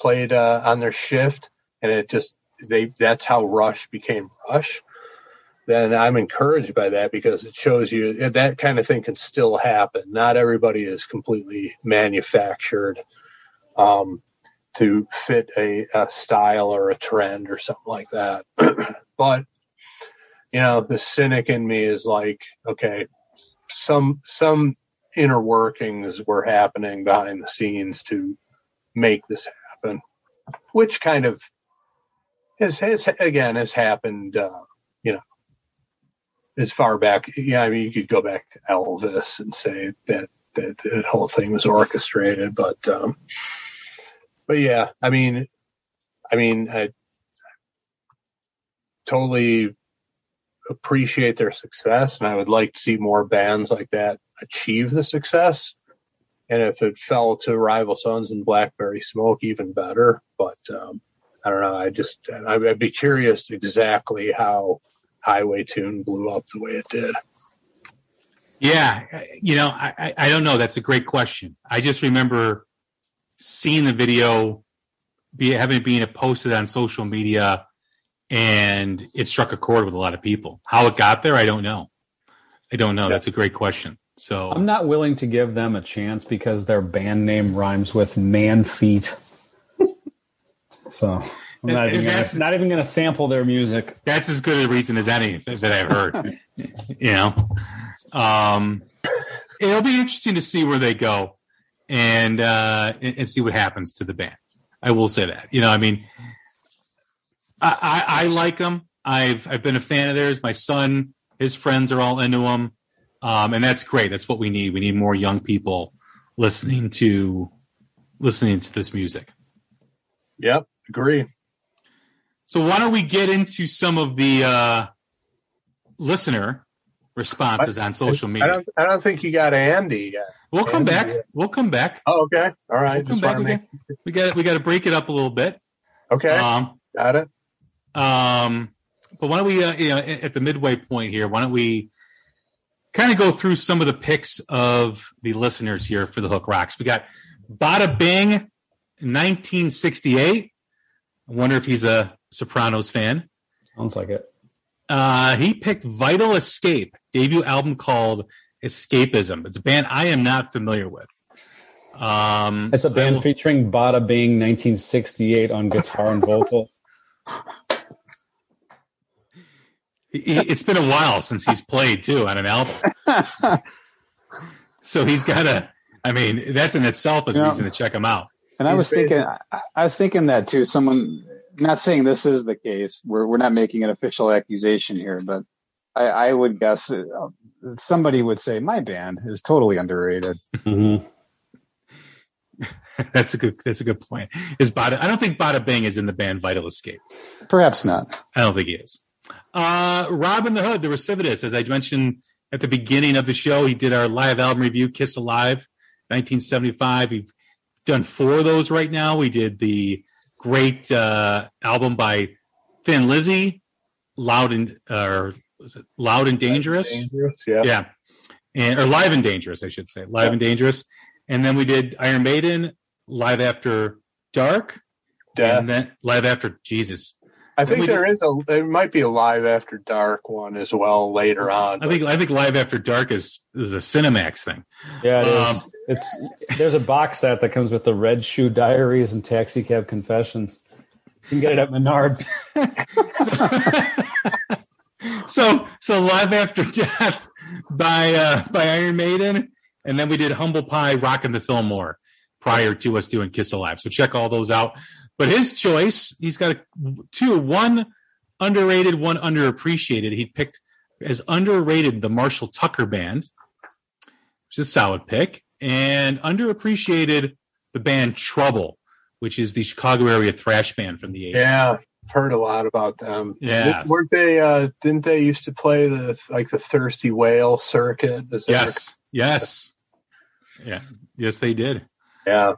played uh, on their shift, and it just they that's how Rush became Rush. Then I'm encouraged by that because it shows you that kind of thing can still happen. Not everybody is completely manufactured um, to fit a, a style or a trend or something like that. but you know, the cynic in me is like, okay, some some inner workings were happening behind the scenes to make this happen, which kind of has, has again has happened. Uh, as far back, yeah, I mean, you could go back to Elvis and say that that the whole thing was orchestrated, but um, but yeah, I mean, I mean, I totally appreciate their success, and I would like to see more bands like that achieve the success. And if it fell to Rival Sons and Blackberry Smoke, even better. But um, I don't know. I just I'd be curious exactly how Highway Tune blew up the way it did. Yeah, you know, I, I- I don't know. That's a great question. I just remember seeing the video, be having it being posted on social media, and it struck a chord with a lot of people. How it got there, I don't know. I don't know. That's a great question. So I'm not willing to give them a chance because their band name rhymes with man feet. so I'm not even, gonna, not even gonna sample their music. that's as good a reason as any that I've heard. you know, um, it'll be interesting to see where they go and uh, and and see what happens to the band. I will say that. You know, I mean, I, I, I like them. I've I've been a fan of theirs. My son, his friends are all into them, um, and that's great. That's what we need. We need more young people listening to listening to this music. Yep, agree. So why don't we get into some of the uh, listener responses on social I media? don't I don't think you got Andy yet. We'll come Andy, back. We'll come back. Oh, okay. All right. We'll come back. make- got we got we got to break it up a little bit. okay. Um, got it. um, but why don't we, uh, you know, at the midway point here, why don't we kind of go through some of the picks of the listeners here for the Hook Rocks? We got Bada Bing, 1968. I wonder if he's a Sopranos fan. Sounds like it. Uh, he picked Vital Escape, debut album called Escapism. It's a band I am not familiar with. Um, It's a band will- featuring Bada Bing 1968 on guitar and vocal. it's been a while since he's played too on an album. so he's got a. I mean, that's in itself is a Yeah. reason to check him out. And I was thinking, I, I was thinking that too. Someone, not saying this is the case. We're we're not making an official accusation here, but I, I would guess that uh, somebody would say my band is totally underrated. Mhm. that's a good. That's a good point. Is Bada? I don't think Bada Bing is in the band Vital Escape. Perhaps not. I don't think he is. Uh, Robin the Hood, the recidivist, as I mentioned at the beginning of the show, he did our live album review, Kiss Alive, 1975. We've done four of those right now. We did the great uh, album by Thin Lizzy, Loud and or was it Loud and Dangerous? Dangerous. Yeah. Yeah, and or Live and Dangerous, I should say, Live and Dangerous. And then we did Iron Maiden, Live After Dark, Death. and then Live After Jesus. I think we there did- is a there might be a live after dark one as well later on. I think I think Live After Dark is is a Cinemax thing. Yeah, it is. Um, It's there's a box set that comes with the Red Shoe Diaries and Taxi Cab Confessions. You can get it at Menards. so so live after death by uh by iron maiden and then we did humble pie rockin' the fillmore prior to us doing kiss alive so check all those out but his choice he's got a, two one underrated one underappreciated he picked as underrated the marshall tucker band which is a solid pick and underappreciated the band trouble which is the chicago area thrash band from the 80s Yeah, I've heard a lot about them. Yeah. Weren't they? Uh, didn't they used to play the like the Thirsty Whale circuit? Yes, yes, yeah, yes, they did. Yeah.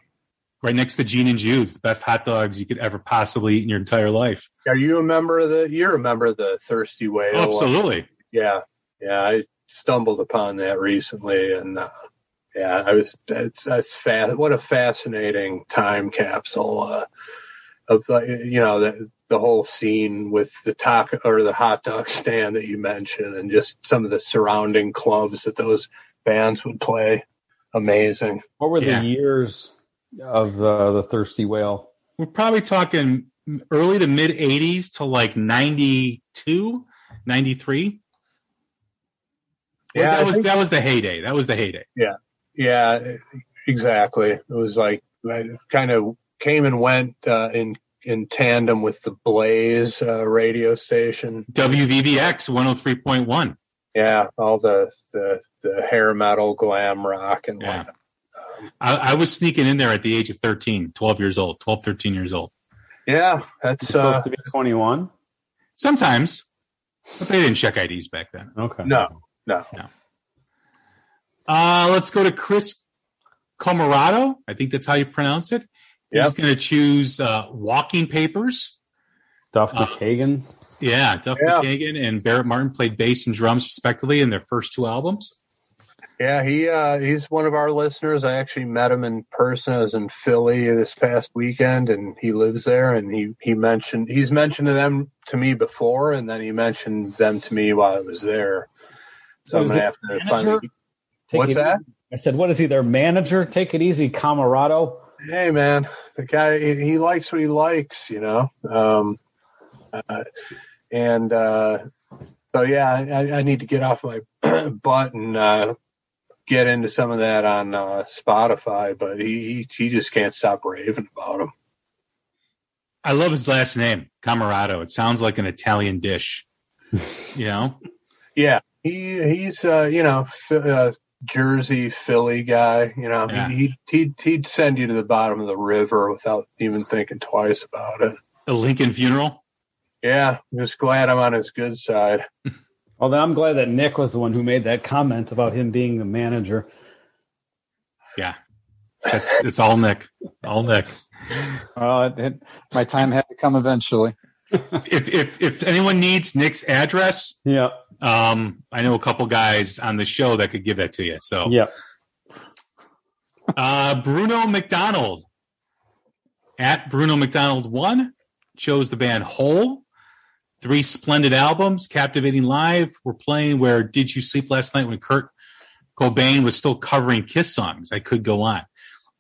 Right next to Gene and Jude's, the best hot dogs you could ever possibly eat in your entire life. Are you a member of the? You're a member of the Thirsty Whale? Absolutely. Yeah, yeah. I stumbled upon that recently, and uh, yeah, I was. That's that's fa- What a fascinating time capsule uh, of the you know the the whole scene with the taco or the hot dog stand that you mentioned, and just some of the surrounding clubs that those bands would play. Amazing. What were Yeah. the years of uh, the Thirsty Whale? We're probably talking early to mid 80s to like 92, 93. Yeah, that I was that was the heyday. That was the heyday. Yeah, Yeah, exactly. It was like kind of came and went uh, in in tandem with the Blaze uh, radio station. WVVX 103.1. Yeah, all the the the hair metal, glam rock, and Yeah. whatnot. I, I was sneaking in there at the age of 13, 12 years old, 12, 13 years old. Yeah, that's It's supposed uh, to be 21. Sometimes, but they didn't check IDs back then. Okay. no, no. Uh, let's go to Chris Comarado. I think that's how you pronounce it. He's going to choose uh, Walking Papers. Duff Uh, McKagan. Yeah, Duff Yeah. McKagan and Barrett Martin played bass and drums respectively in their first two albums. Yeah, he uh, he's one of our listeners. I actually met him in person. I was in Philly this past weekend, and he lives there. And he he mentioned he's mentioned them to me before, and then he mentioned them to me while I was there. So, So I'm gonna have to manager? finally. Take What's that? easy. I said, what is he, their manager? Take it easy, Camarado. Hey, man, the guy he, he likes what he likes, you know. Um, uh, and uh, so yeah, I, I need to get off my butt and uh, get into some of that on uh, Spotify. But he, he he just can't stop raving about him. I love his last name, Camarado. It sounds like an Italian dish. you know? Yeah, he he's uh, you know Ph- uh, Jersey Philly guy. You know Yeah. he he'd, he'd he'd send you to the bottom of the river without even thinking twice about it. A Lincoln funeral. Yeah, I'm just glad I'm on his good side. Well, then I'm glad that Nick was the one who made that comment about him being the manager. Yeah. That's it's all Nick. All Nick. Well, it, it, my time had to come eventually. If if if anyone needs Nick's address, Yeah. um, I know a couple guys on the show that could give that to you. So Yeah. Uh, Bruno McDonald at Bruno McDonald one chose the band Hole. Three splendid albums, captivating live. We're playing where Did You Sleep Last Night when Kurt Cobain was still covering Kiss songs. I could go on.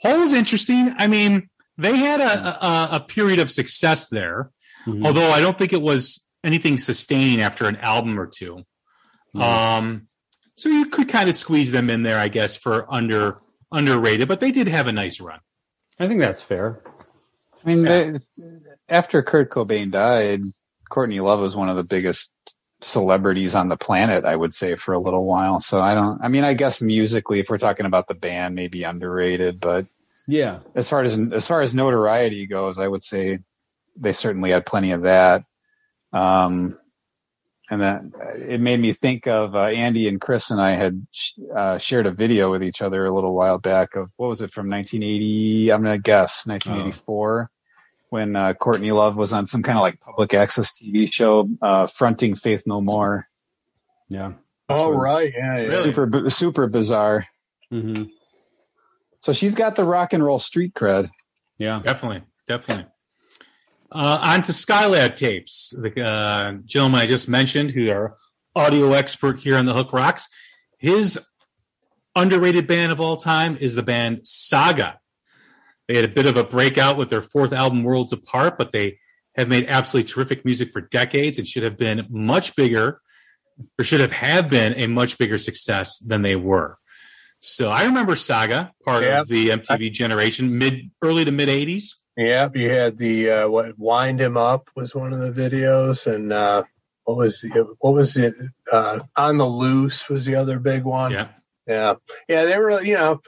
Hole is interesting. I mean, they had a, a, a period of success there, Mhm. although I don't think it was anything sustaining after an album or 2 Um, so you could kind of squeeze them in there, I guess, for under underrated, but they did have a nice run. I think that's fair. I mean, Yeah. they, after Kurt Cobain died, Courtney Love was one of the biggest celebrities on the planet, I would say, for a little while. So I don't, I mean, I guess musically, if we're talking about the band, maybe underrated, but Yeah. as far as, as far as notoriety goes, I would say they certainly had plenty of that. Um, and that it made me think of uh, Andy and Chris and I had sh- uh, shared a video with each other a little while back of what was it from 1980? I'm gonna guess 1984 when uh, Courtney Love was on some kind of like public access TV show, uh, fronting Faith No More. Yeah. Oh right, yeah, yeah. Super, bi- super bizarre. hmm So she's got the rock and roll street cred. Yeah. Definitely, definitely. Uh, on to Skylab tapes. The uh, gentleman I just mentioned, who are audio expert here on the Hook Rocks, his underrated band of all time is the band Saga. They had a bit of a breakout with their fourth album, Worlds Apart, but they have made absolutely terrific music for decades and should have been much bigger, or should have have been a much bigger success than they were. So I remember Saga, part Yeah. of the MTV generation, mid early to mid '80s. Yeah, you had the uh, what wind him up was one of the videos, and uh, what was the, what was it? Uh, on the loose was the other big one. Yeah, yeah, yeah. They were you know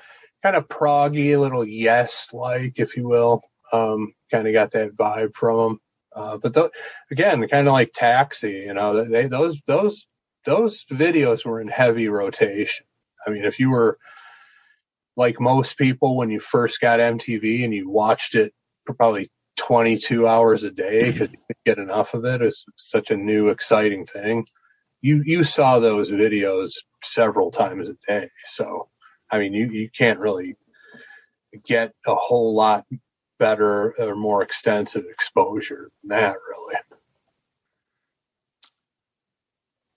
kind of proggy, a little yes like, if you will. Um, kind of got that vibe from them. Uh, but th- again, kind of like Taxi, you know, they those those those videos were in heavy rotation. I mean, if you were like most people when you first got MTV and you watched it for probably 22 hours a day because you couldn't get enough of it, it's such a new, exciting thing. You you saw those videos several times a day, so I mean, you you can't really get a whole lot better or more extensive exposure than that, really.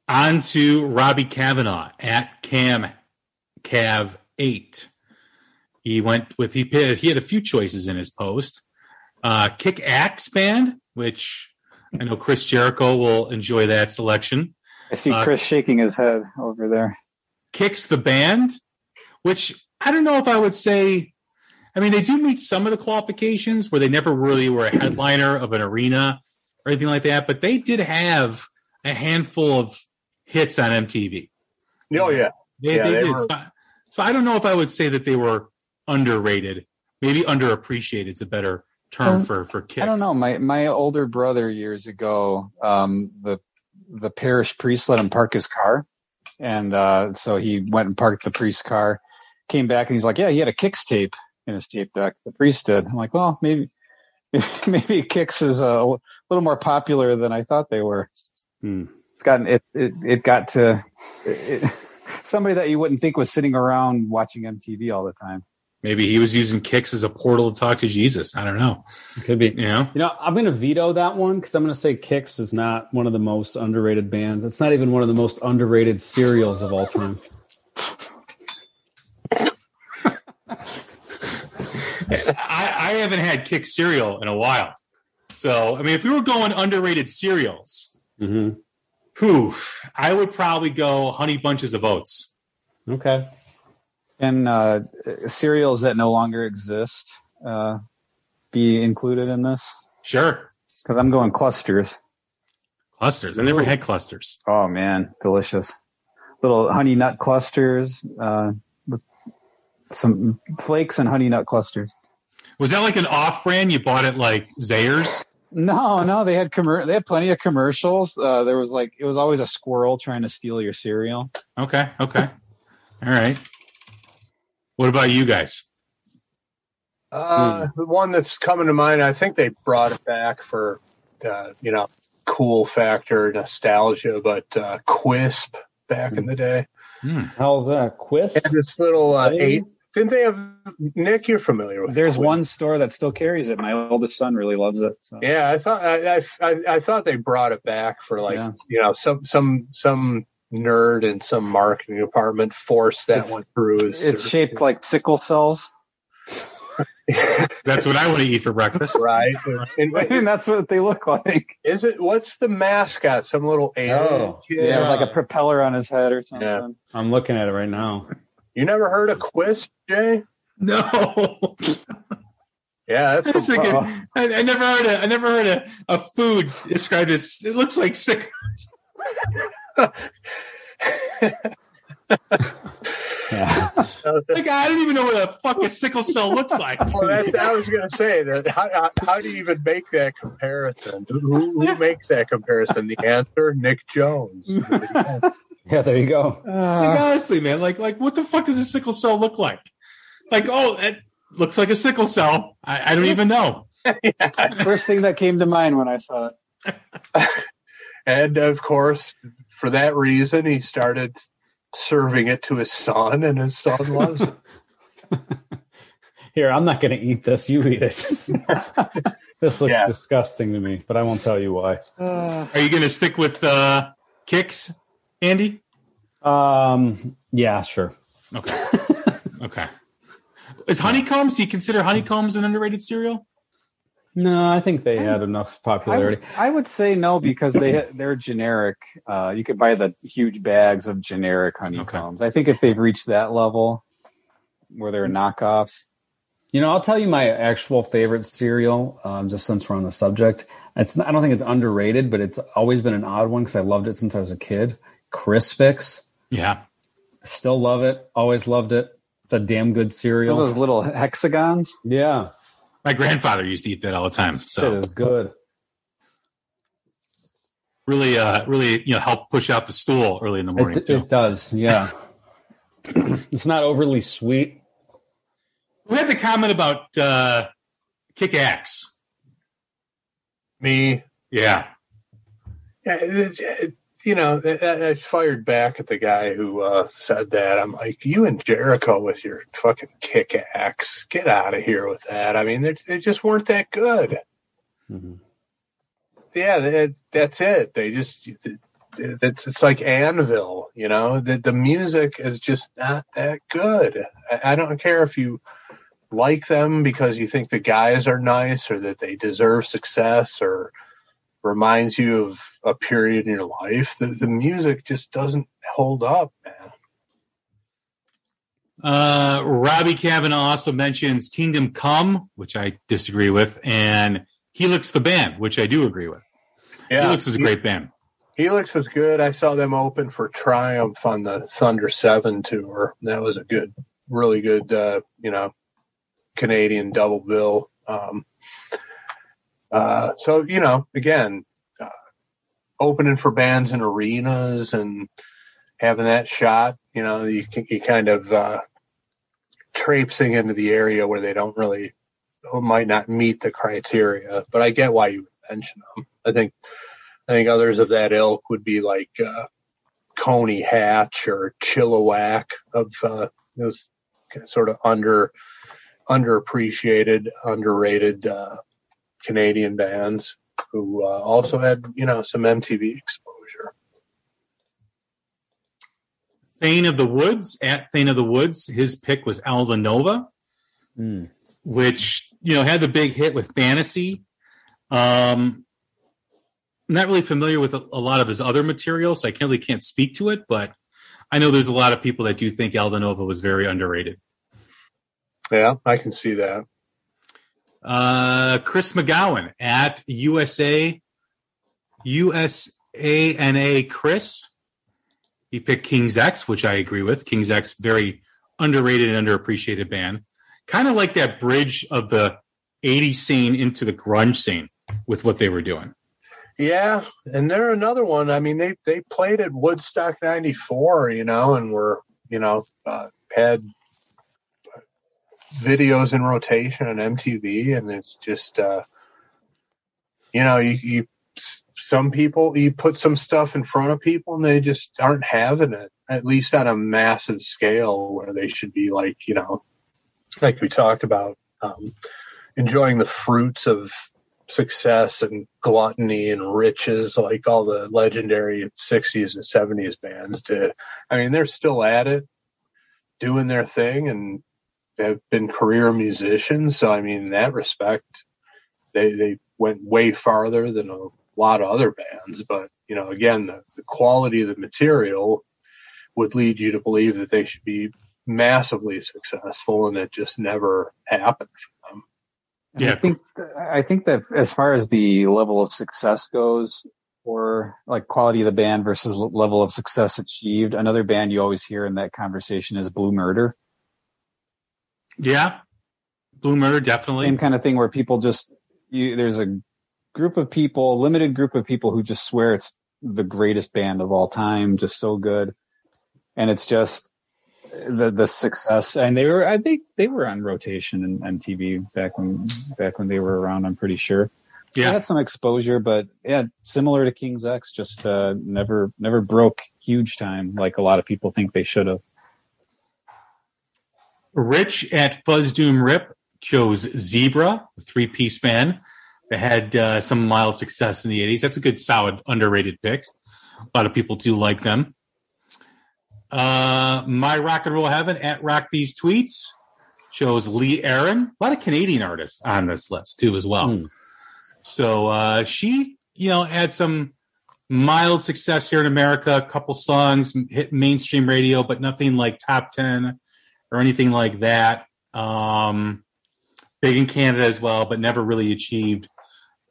on to Robbie Kavanaugh at Cam Cav eight. He went with he he had a few choices in his post. Uh, Kick Axe Band, which I know Chris Jericho will enjoy that selection. I see Uh, Chris shaking his head over there. Kix the Band, which I don't know if I would say. I mean, they do meet some of the qualifications where they never really were a headliner of an arena or anything like that, but they did have a handful of hits on MTV. Oh yeah, They, Yeah, they they did. were- So, so I don't know if I would say that they were underrated. Maybe underappreciated is a better term Um, for for Kix. I don't know. My my older brother years ago, um, the the parish priest let him park his car, and uh, so he went and parked the priest's car. Came back and he's like, "Yeah, he had a Kix tape in his tape deck. The priest did." I'm like, "Well, maybe maybe Kix is a little more popular than I thought they were." Hmm. It's gotten it it, it got to it, somebody that you wouldn't think was sitting around watching MTV all the time. Maybe he was using Kix as a portal to talk to Jesus. I don't know. Could be. You know, You know, I'm going to veto that one because I'm going to say Kix is not one of the most underrated bands. It's not even one of the most underrated cereals of all time. I, I haven't had kick cereal in a while. So I mean, if we were going underrated cereals, hmm whew, I would probably go Honey Bunches of Oats. Okay. And uh, cereals that no longer exist uh, be included in this? Sure, Because I'm going clusters. clusters. I never had clusters. Oh man, delicious! Little honey nut clusters, uh, with some flakes and honey nut clusters. Was that like an off-brand you bought at like Zayre's? No, no, they had commer- They had plenty of commercials. Uh, there was like it was always a squirrel trying to steal your cereal. Okay, okay, all right. What about you guys? Uh, the one that's coming to mind, I think they brought it back for, uh, you know, cool factor, nostalgia, but uh, Quisp back in the day. Hmm. How's that? Quisp? And this little uh, eight. Didn't they have Nick? You're familiar with? There's one store that still carries it. My oldest son really loves it. So. Yeah, I thought I, I, I, I thought they brought it back for like Yeah. you know some some some nerd in some marketing department forced that It's- one through. his- It's shaped like sickle cells, That's what I want to eat for breakfast. right. And, and that's what they look like. is it what's the mascot? Some little alien Oh, kid? Yeah, like a propeller on his head or something. Yeah. I'm looking at it right now. You never heard of Quisp, Jay? No, Yeah, that's That's from, like Uh, I, I never heard a, I never heard a, a food described as it looks like sick. Yeah. Like I don't even know what a fuck a sickle cell looks like. Well, that, I was going to say that. How, how, how do you even make that comparison? Who, who makes that comparison? The answer: Nick Jones. yeah, there you go. Like honestly, man, like like what the fuck does a sickle cell look like? Like oh, it looks like a sickle cell. I, I don't even know. First thing that came to mind when I saw it. and of course, for that reason, he started serving it to his son, and his son loves it. Here, I'm not going to eat this. You eat it. this looks Yeah. disgusting to me, but I won't tell you why. Uh, Are you going to stick with uh, Kix, Andy? Um, yeah, sure. Okay. okay. Is honeycombs? Do you consider honeycombs an underrated cereal? No, I think they had enough popularity. I would say no because they they're generic. Uh, you could buy the huge bags of generic honeycombs. I think if they've reached that level where they're knockoffs, You know, I'll tell you my actual favorite cereal, um, just since we're on the subject. It's not, I don't think it's underrated, but it's always been an odd one because I loved it since I was a kid. Crispix, Yeah. still love it. Always loved it. It's a damn good you know cereal. those little hexagons. yeah, My grandfather used to eat that all the time. it So is good. really, uh, really, you know, help push out the stool early in the morning It, too. it does. Yeah, it's not overly sweet. we had the comment about uh, kick axe. Me, Yeah. Yeah, it- it- you know, I, I fired back at the guy who uh, said that. I'm like, you and Jericho with your fucking kick axe, get out of here with that. I mean, they they just weren't that good. Mhm. Yeah, that, that's it. They just it's it's like Anvil, you know. The the music is just not that good. I, I don't care if you like them because you think the guys are nice or that they deserve success or reminds you of a period in your life. The the music just doesn't hold up, man. Uh, Robbie Kavanaugh also mentions Kingdom Come, which I disagree with, and Helix the band, which I do agree with. Helix is a great band. Helix was good. I saw them open for Triumph on the Thunder Seven tour. That was a good, really good, uh, you know, Canadian double bill. Um, uh, so you know, again, uh, opening for bands in arenas and having that shot, you know, you you kind of uh, traipsing into the area where they don't really might not meet the criteria. But I get why you mention them. I think I think others of that ilk would be like uh, Coney Hatch or Chilliwack of uh, those sort of under underappreciated, underrated uh, Canadian bands who uh, also had you know some MTV exposure. Thane of the Woods at Thane of the Woods, his pick was Aldo Nova, Mm. which you know had the big hit with Fantasy. Um, not really familiar with a, a lot of his other material, so I can't, really can't speak to it. But I know there's a lot of people that do think Aldo Nova was very underrated. Yeah, I can see that. Uh, Chris McGowan at USA USANA Chris. He picked King's X, which I agree with. King's X, very underrated and underappreciated band. Kind of like that bridge of the 80s scene into the grunge scene with what they were doing. Yeah, and they're another one. I mean, they they played at Woodstock '94, you know, and were you know uh, had videos in rotation on MTV, and it's just uh, you know you, you some people you put some stuff in front of people and they just aren't having it at least on a massive scale where they should be like you know like we talked about um, enjoying the fruits of success and gluttony and riches like all the legendary 60s and 70s bands did. I mean, they're still at it, doing their thing, and have been career musicians. So, I mean, in that respect, they, they went way farther than a lot of other bands. But, you know, again, the, the quality of the material would lead you to believe that they should be massively successful, and it just never happened for them. And Yeah. I think I think that as far as the level of success goes, or like quality of the band versus level of success achieved, another band you always hear in that conversation is Blue Murder. Yeah. Blue Murder, definitely. Same kind of thing where people just you, there's a group of people, limited group of people who just swear it's the greatest band of all time, just so good, and it's just the the success. And they were, I think, they were on rotation and MTV back when back when they were around. I'm pretty sure. They Yeah. had some exposure, but yeah, similar to King's X, just uh, never never broke huge time like a lot of people think they should have. Rich at Fuzz Doom Rip chose Zebra, a three piece band that had uh, some mild success in the 80s. That's a good, solid, underrated pick. A lot of people do like them. Uh, My Rock and Roll Heaven at Rock These Tweets chose Lee Aaron. A lot of Canadian artists on this list too, as well. Hmm. So uh, she, you know, had some mild success here in America. A couple songs hit mainstream radio, but nothing like top ten or anything like that. Um, big in Canada as well, but never really achieved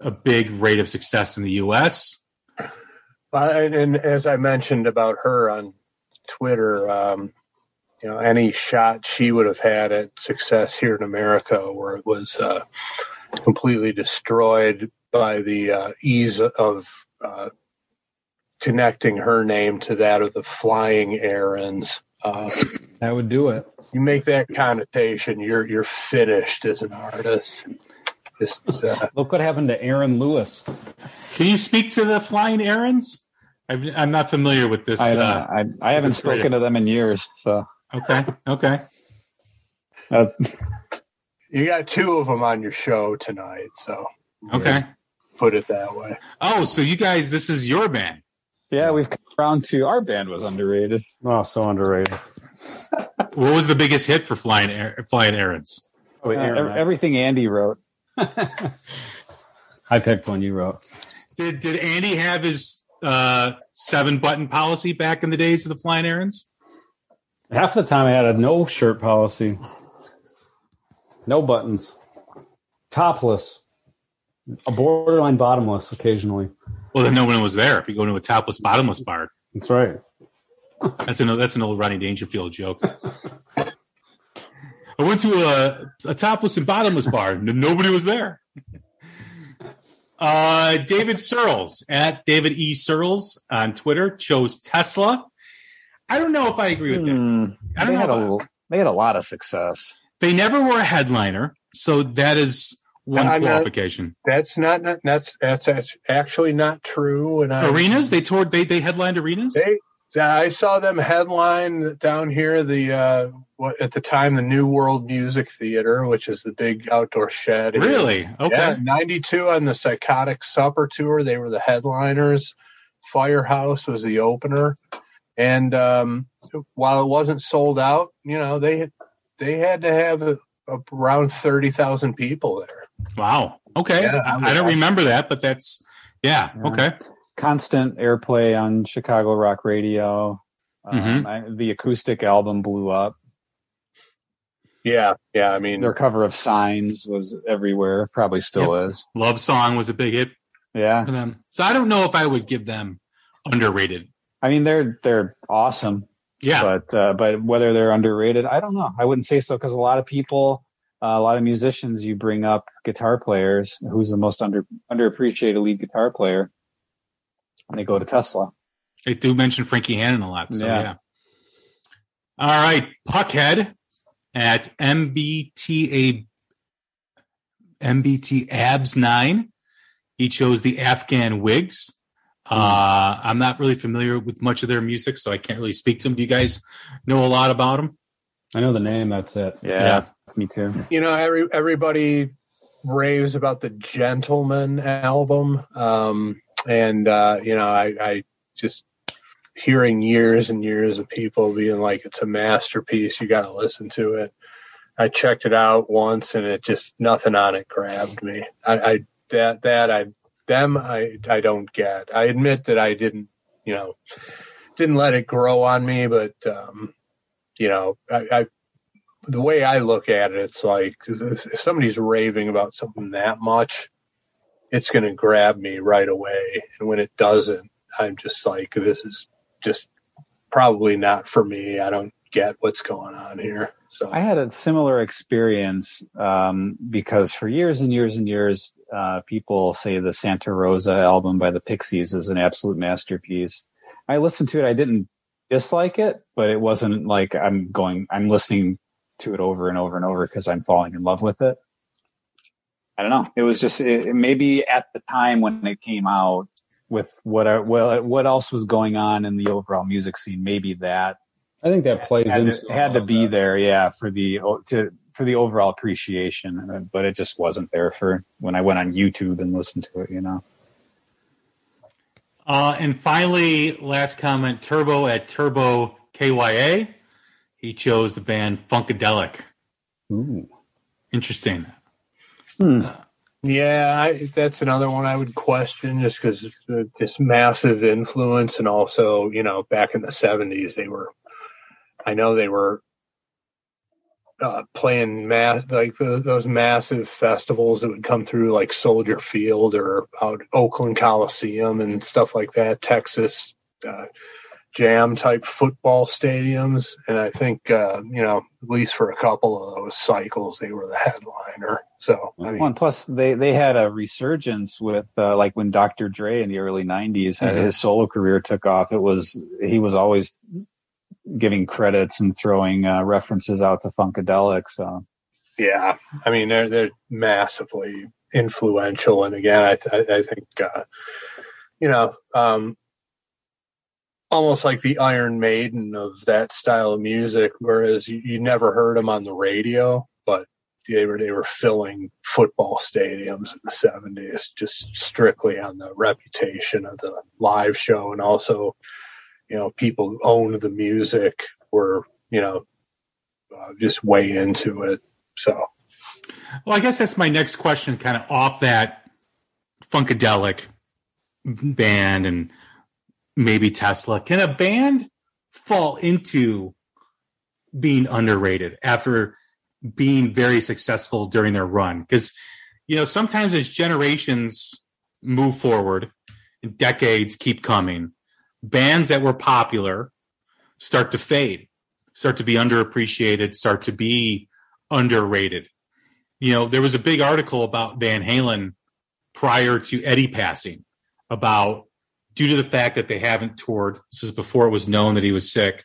a big rate of success in the U.S. Uh, and, and as I mentioned about her on Twitter, um, you know, any shot she would have had at success here in America, where it was uh, completely destroyed by the uh, ease of uh, connecting her name to that of the Flying Errands. Uh, That would do it. You make that connotation, you're you're finished as an artist. Just, uh, Look what happened to Aaron Lewis. Can you speak to the Flying Errands? I've, I'm not familiar with this. I, Uh. I, I haven't it's rated. spoken to them in years, so okay, okay. uh, you got two of them on your show tonight, so Okay. put it that way. Oh, so you guys, this is your band. yeah, we've come around to our band was underrated. Oh, so underrated. What was the biggest hit for Flying Er- Flying Errands? Wait, Uh, Aaron, ev- everything Andy wrote. I picked one you wrote. Did Did Andy have his uh, seven button policy back in the days of the Flying Errands? Half the time I had a no shirt policy, no buttons, topless, a borderline bottomless occasionally. Well, then no one was there. If you go to a topless, bottomless bar, That's right. That's an that's an old Ronnie Dangerfield joke. I went to a, a topless and bottomless bar, and nobody was there. Uh, David Searles at David E. Searles on Twitter chose Tesla. I don't know if I agree with that. Hmm, I don't they, had know. a, they had a lot of success. They never were a headliner, so that is one I'm not- qualification. That's not, not that's, that's that's actually not true. And I, arenas, they toured. They they headlined arenas. They, I saw them headline down here the uh, what at the time the New World Music Theater, which is the big outdoor shed. here. really? Okay. Yeah, '92 on the Psychotic Supper tour, they were the headliners. Firehouse was the opener, and um, while it wasn't sold out, you know they they had to have a, around thirty thousand people there. Wow. Okay. Yeah, I, I don't remember that, but that's. Yeah. Okay. Constant airplay on Chicago rock radio. Um, Mhm. I, the acoustic album blew up. Yeah, yeah. I mean, their cover of Signs was everywhere. Probably still is. Love Song was a big hit Yeah, for them. So I don't know if I would give them underrated. I mean they're they're awesome. Yeah. but uh, but whether they're underrated, I don't know. I wouldn't say so because a lot of people, uh, a lot of musicians, you bring up guitar players. Who's the most under underappreciated lead guitar player? And they go to Tesla. They do mention Frankie Hannon a lot. So yeah. Yeah. All right. Puckhead at MBTA MBT Abs nine. He chose the Afghan Whigs. Uh, I'm not really familiar with much of their music, so I can't really speak to them. Do you guys know a lot about them? I know the name. That's it. Yeah, me too. you know, every everybody raves about the Gentleman album, um, and uh, you know, I, I just hearing years and years of people being like, "It's a masterpiece. You got to listen to it." I checked it out once, and it just nothing on it grabbed me. I, I that that I them I I don't get. I admit that I didn't, you know, didn't let it grow on me, but um, you know, I, I the way I look at it, it's like if somebody's raving about something that much, it's going to grab me right away. And when it doesn't, I'm just like, this is just probably not for me. I don't get what's going on here. So I had a similar experience um, because for years and years and years, uh, people say the Santa Rosa album by the Pixies is an absolute masterpiece. I listened to it. I didn't dislike it, but it wasn't like I'm going, I'm listening to it over and over and over because I'm falling in love with it. I don't know. It was just it, it- maybe at the time when it came out with what I, what what else was going on in the overall music scene. Maybe that I think that plays had into to, had to be there, yeah, for the to for the overall appreciation, uh, but it just wasn't there for when I went on YouTube and listened to it. You know. Uh, and finally, last comment Turbo at Turbo KYA. He chose the band Funkadelic. Ooh. Interesting. Yeah, I, that's another one I would question just because this massive influence, and also, you know, back in the '70s, they were. I know they were uh, playing mass like the, those massive festivals that would come through, like Soldier Field or out Oakland Coliseum and stuff like that. Texas uh, Jam type football stadiums, and I think uh, you know at least for a couple of those cycles, they were the headliner. So I mean, Well, plus they they had a resurgence with uh, like when Dr. Dre in the early '90s had Mhm. his solo career took off. It was he was always giving credits and throwing uh, references out to Funkadelic. So Yeah, I mean they're they're massively influential, and again, I th- I think uh, you know um, almost like the Iron Maiden of that style of music. Whereas you, you never heard them on the radio, but they were they were filling football stadiums in the seventies, just strictly on the reputation of the live show, and also you know people who owned the music were you know uh, just way into it. So. Well, I guess that's my next question, kind of off that Funkadelic band and maybe Tesla. Can a band fall into being underrated after being very successful during their run? Because, you know, sometimes as generations move forward, decades keep coming, bands that were popular start to fade, start to be underappreciated, start to be underrated you know, there was a big article about Van Halen prior to Eddie passing about due to the fact that they haven't toured. This is before it was known that he was sick.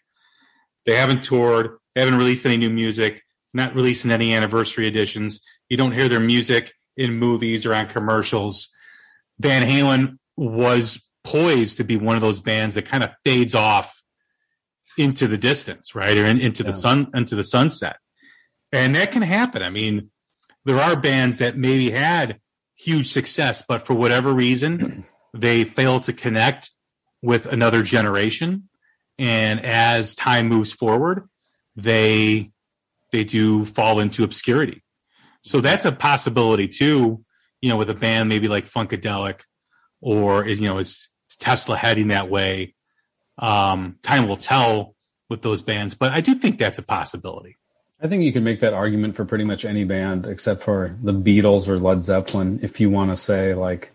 They haven't toured. They haven't released any new music. Not releasing any anniversary editions. You don't hear their music in movies or on commercials. Van Halen was poised to be one of those bands that kind of fades off into the distance, right, or in, into the Yeah. sun, into the sunset, and that can happen. I mean, there are bands that maybe had huge success, but for whatever reason, they fail to connect with another generation. And as time moves forward, they they do fall into obscurity. So that's a possibility too. You know, with a band maybe like Funkadelic, or is you know is Tesla heading that way? Um, time will tell with those bands, but I do think that's a possibility. I think you can make that argument for pretty much any band except for the Beatles or Led Zeppelin if you want to say like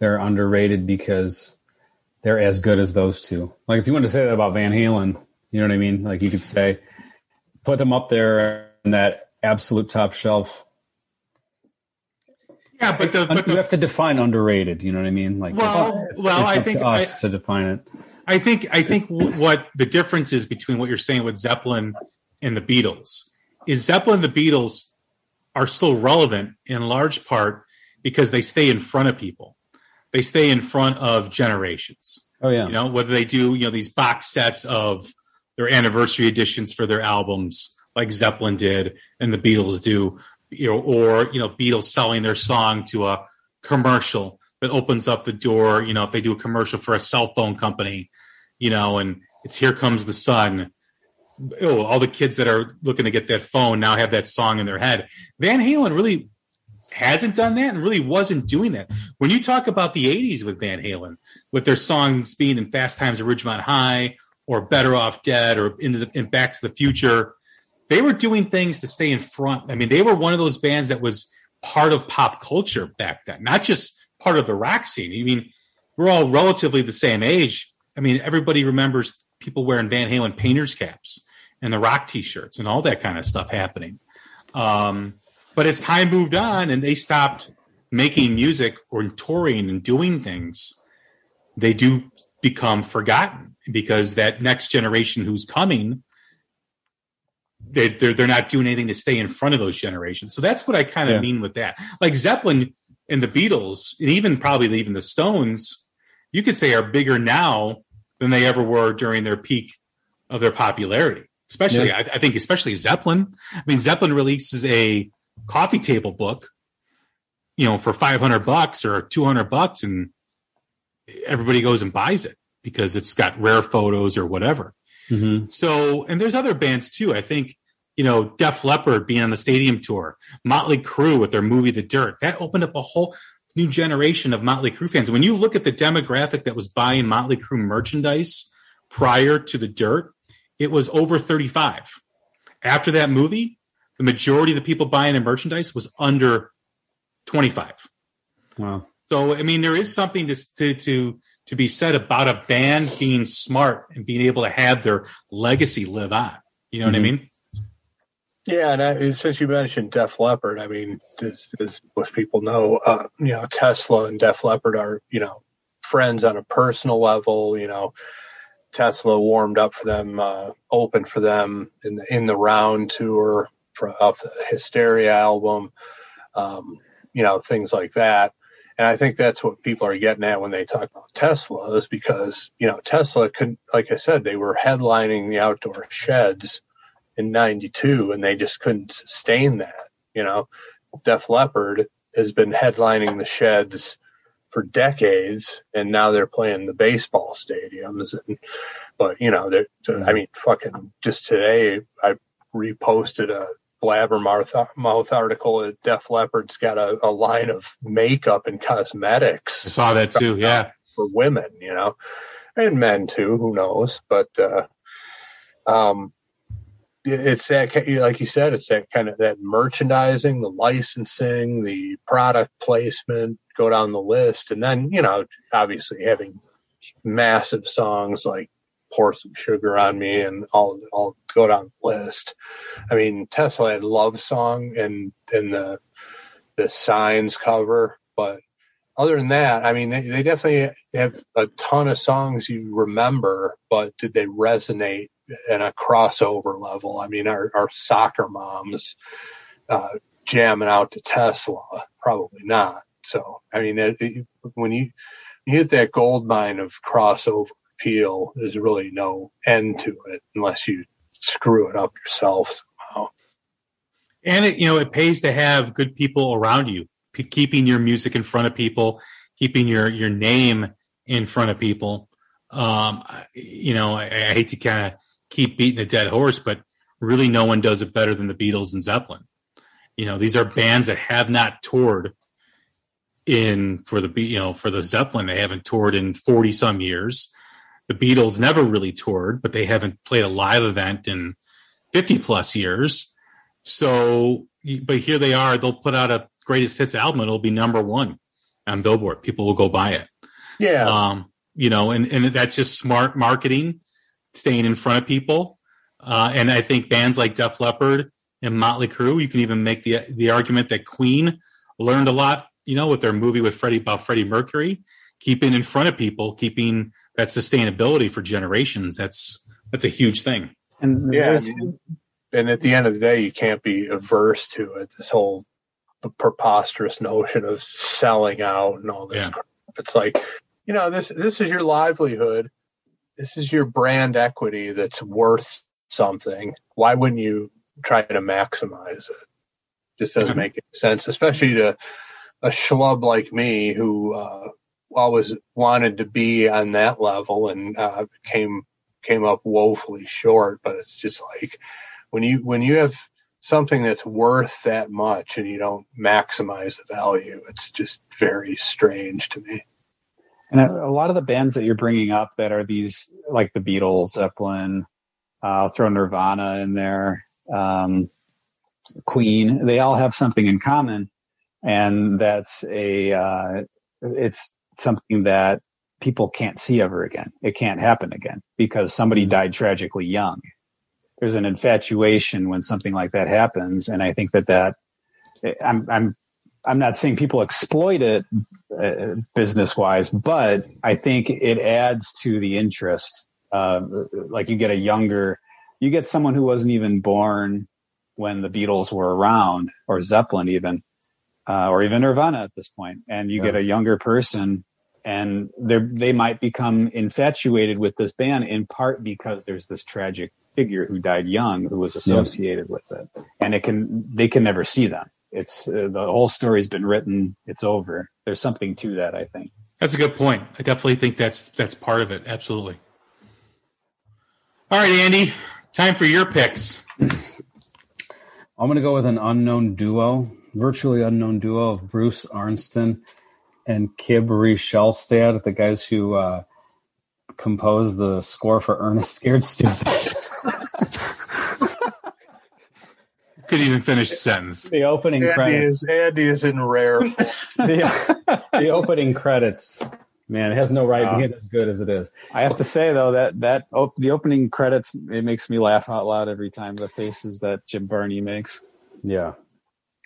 they're underrated because they're as good as those two. Like if you want to say that about Van Halen, you know what I mean? Like you could say put them up there in that absolute top shelf. Yeah, but the, but you have to define underrated, you know what I mean? Like Well, it's- well, it's I think to I- us to define it. I think I think what the difference is between what you're saying with Zeppelin and the Beatles is Zeppelin and the Beatles are still relevant in large part because they stay in front of people. They stay in front of generations. Oh yeah. You know, whether they do, you know, these box sets of their anniversary editions for their albums, like Zeppelin did and the Beatles do, you know, or, you know, Beatles selling their song to a commercial that opens up the door, you know, if they do a commercial for a cell phone company, you know, and it's Here Comes the Sun. Oh, all the kids that are looking to get that phone now have that song in their head. Van Halen really hasn't done that and really wasn't doing that. When you talk about the 80s with Van Halen, with their songs being in Fast Times at Ridgemont High or Better Off Dead or in, the, in Back to the Future, they were doing things to stay in front. I mean, they were one of those bands that was part of pop culture back then, not just part of the rock scene. I mean, we're all relatively the same age. I mean, everybody remembers people wearing Van Halen painters caps and the rock t-shirts and all that kind of stuff happening. Um, but as time moved on and they stopped making music or touring and doing things, they do become forgotten because that next generation who's coming, they, they're, they're not doing anything to stay in front of those generations. So that's what I kind of Yeah. mean with that. Like Zeppelin and the Beatles, and even probably even the Stones, you could say are bigger now than they ever were during their peak of their popularity. Especially, Yeah. I, I think, especially Zeppelin. I mean, Zeppelin releases a coffee table book, you know, for five hundred bucks or two hundred bucks, and everybody goes and buys it because it's got rare photos or whatever. Mm-hmm. So, and there's other bands too. I think, you know, Def Leppard being on the stadium tour, Motley Crue with their movie The Dirt, that opened up a whole new generation of Motley Crue fans. When you look at the demographic that was buying Motley Crue merchandise prior to The Dirt, it was over 35. After that movie, the majority of the people buying their merchandise was under 25. Wow. So I mean, there is something to to to to be said about a band being smart and being able to have their legacy live on. You know what I Mhm. mean? Yeah, and I, since you mentioned Def Leppard, I mean, as, as most people know, uh, you know, Tesla and Def Leppard are, you know, friends on a personal level. You know, Tesla warmed up for them, uh, opened for them in the in the round tour of the Hysteria album. Um, you know, things like that. And I think that's what people are getting at when they talk about Tesla is because, you know, Tesla could, like I said, they were headlining the outdoor sheds in 92 and they just couldn't sustain that. You know, Def Leppard has been headlining the sheds for decades and now they're playing the baseball stadiums. And, but, you know, they're, I mean, fucking just today I reposted a blabbermouth mouth article that Def Leppard's got a, a line of makeup and cosmetics. I saw that too. Yeah. for women, you know, and men too. Who knows? But uh, um, it's that like you said, it's that kind of that merchandising, the licensing, the product placement. Go down the list, and then you know, obviously having massive songs like "Pour Some Sugar on Me" and I'll I'll go down the list. I mean, Tesla had "Love Song" and and the the signs cover, but other than that, I mean, they, they definitely have a ton of songs you remember, but did they resonate in a crossover level? I mean, our, our soccer moms uh, jamming out to Tesla, probably not. So, I mean, it, it, when you you hit that gold mine of crossover appeal, there's really no end to it unless you screw it up yourself somehow. And it, you know, it pays to have good people around you, P- keeping your music in front of people, keeping your, your name in front of people. Um, you know, I, I hate to kind of keep beating a dead horse, but really no one does it better than the Beatles and Zeppelin. You know, these are bands that have not toured in for the you know for the Zeppelin. They haven't toured in forty some years. The Beatles never really toured, but they haven't played a live event in fifty plus years. So, but here they are. They'll put out a greatest hits album. It'll be number one on Billboard. People will go buy it. Yeah. Um, you know, and, and that's just smart marketing, staying in front of people. Uh, and I think bands like Def Leppard and Motley Crue, you can even make the the argument that Queen learned a lot, you know, with their movie with Freddie about Freddie Mercury, keeping in front of people, keeping that sustainability for generations. That's that's a huge thing. And Yeah, I mean, and at the end of the day, you can't be averse to it. This whole preposterous notion of selling out and all this. Yeah. crap. It's like, you know, this this is your livelihood. This is your brand equity that's worth something. Why wouldn't you try to maximize it? Just doesn't make any sense, especially to a schlub like me who uh, always wanted to be on that level and uh, came came up woefully short. But it's just like when you when you have something that's worth that much and you don't maximize the value, it's just very strange to me. And a, lot of the bands that you're bringing up that are these, like the Beatles, Zeppelin, uh, I'll throw Nirvana in there, um, Queen, they all have something in common. And that's a, uh, it's something that people can't see ever again. It can't happen again because somebody died tragically young. There's an infatuation when something like that happens. And I think that that, I'm, I'm, I'm not saying people exploit it uh, business wise, but I think it adds to the interest. Uh, like you get a younger, you get someone who wasn't even born when the Beatles were around, or Zeppelin even, uh, or even Nirvana at this point, and you Yeah. get a younger person, and they they might become infatuated with this band in part because there's this tragic figure who died young who was associated with it, and it can they can never see them. It's uh, the whole story's been written. It's over. There's something to that, I think. That's a good point. I definitely think that's that's part of it. Absolutely. All right, Andy, time for your picks. I'm going to go with an unknown duo, virtually unknown duo of Bruce Arntson and Kirby Shelstad, the guys who uh, composed the score for Ernest Scared Stupid. Couldn't even finish the sentence. the opening Andy credits. is Andy is in rare. the, the opening credits. Man, it has no right being as good as it is. I have to say though that that op- the opening credits it makes me laugh out loud every time the faces that Jim Varney makes. Yeah.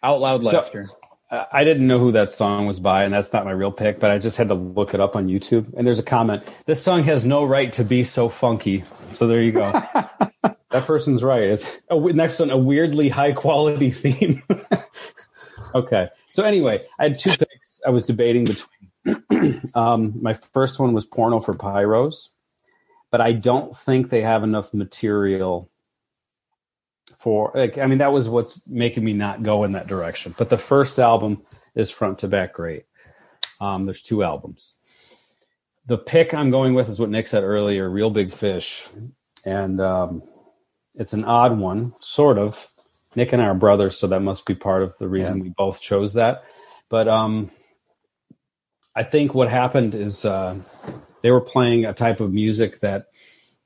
Out loud laughter. I I didn't know who that song was by, and that's not my real pick, but I just had to look it up on YouTube. And there's a comment this song has no right to be so funky. So there you go. that person's right. It's, oh, next one, a weirdly high quality theme. okay. So anyway, I had two picks I was debating between. um, my first one was Porno for Pyros, but I don't think they have enough material for like I mean that was what's making me not go in that direction. But the first album is front to back great. Um, there's two albums. The pick I'm going with is what Nick said earlier, Real Big Fish, and um, it's an odd one, sort of. Nick and I are brothers, so that must be part of the reason we both chose that. But um, I think what happened is uh, they were playing a type of music that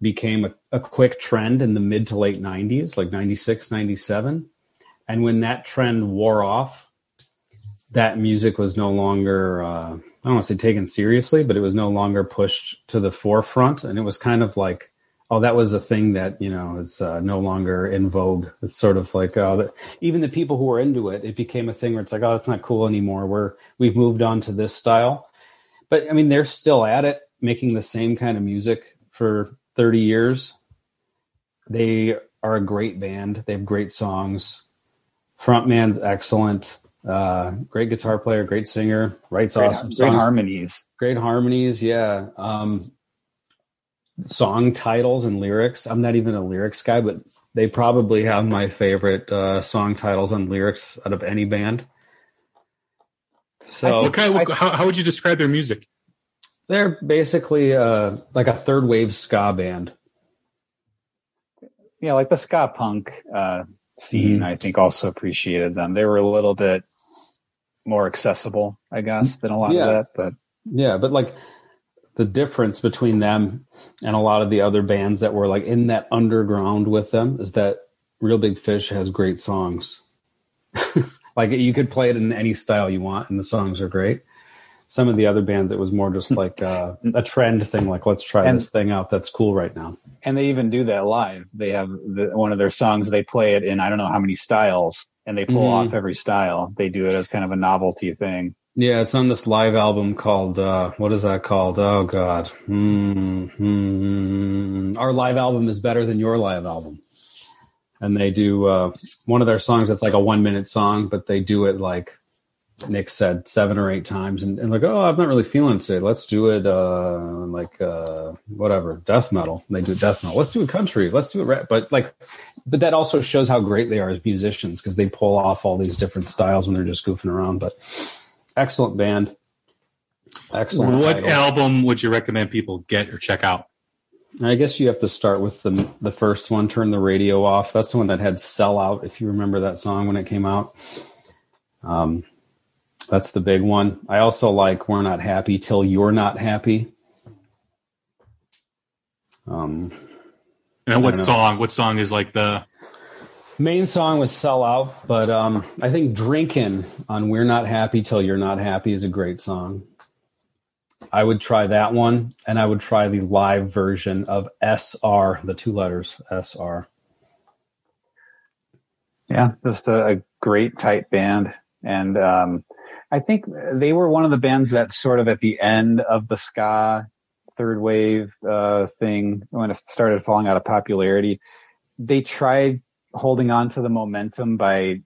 became a, a quick trend in the mid to late 90s, like 96, 97. And when that trend wore off, that music was no longer, uh, I don't want to say taken seriously, but it was no longer pushed to the forefront. And it was kind of like, oh, that was a thing that, you know, is uh, no longer in vogue. It's sort of like, that, even the people who were into it, it became a thing where it's like, oh, it's not cool anymore. We're, we've moved on to this style. But I mean, they're still at it, making the same kind of music for 30 years. They are a great band. They have great songs. Frontman's excellent. Uh, great guitar player, great singer, writes Great, awesome great songs. harmonies. Great harmonies, yeah. Um, song titles and lyrics. I'm not even a lyrics guy, but they probably have my favorite uh, song titles and lyrics out of any band. So What kind? What, how, how would you describe their music? They're basically uh, like a third wave ska band. Yeah, like the ska punk uh, scene, I think also appreciated them. They were a little bit more accessible, I guess, than a lot Yeah. of that. But Yeah, but like the difference between them and a lot of the other bands that were like in that underground with them is that Real Big Fish has great songs. like you could play it in any style you want and the songs are great. Some of the other bands it was more just like uh, a trend thing like let's try And- this thing out that's cool right now. and they even do that live. They have the, one of their songs. They play it in I don't know how many styles, and they pull Mhm. off every style. They do it as kind of a novelty thing. Yeah, it's on this live album called uh, what is that called? Oh God, hmm, hmm. our live album is better than your live album, and they do uh, one of their songs that's like a one minute song, but they do it like Nick said seven or eight times, and, and like oh I'm not really feeling it today. Let's do it uh, like uh, whatever death metal. They do death metal. Let's do it country. Let's do it rap. But like, but that also shows how great they are as musicians because they pull off all these different styles when they're just goofing around. But excellent band. Excellent. What title. album would you recommend people get or check out? I guess you have to start with the the first one. Turn the radio off. That's the one that had "Sell Out." If you remember that song when it came out, um, that's the big one. I also like "We're Not Happy Till You're Not Happy." Um, And what song? What song is like the? main song was "Sell Out," but um, I think "Drinking" on "We're Not Happy Till You're Not Happy" is a great song. I would try that one, and I would try the live version of "SR," the two letters "SR." Yeah, just a, a great tight band, and um, I think they were one of the bands that sort of at the end of the ska third wave uh, thing when it started falling out of popularity. They tried holding on to the momentum by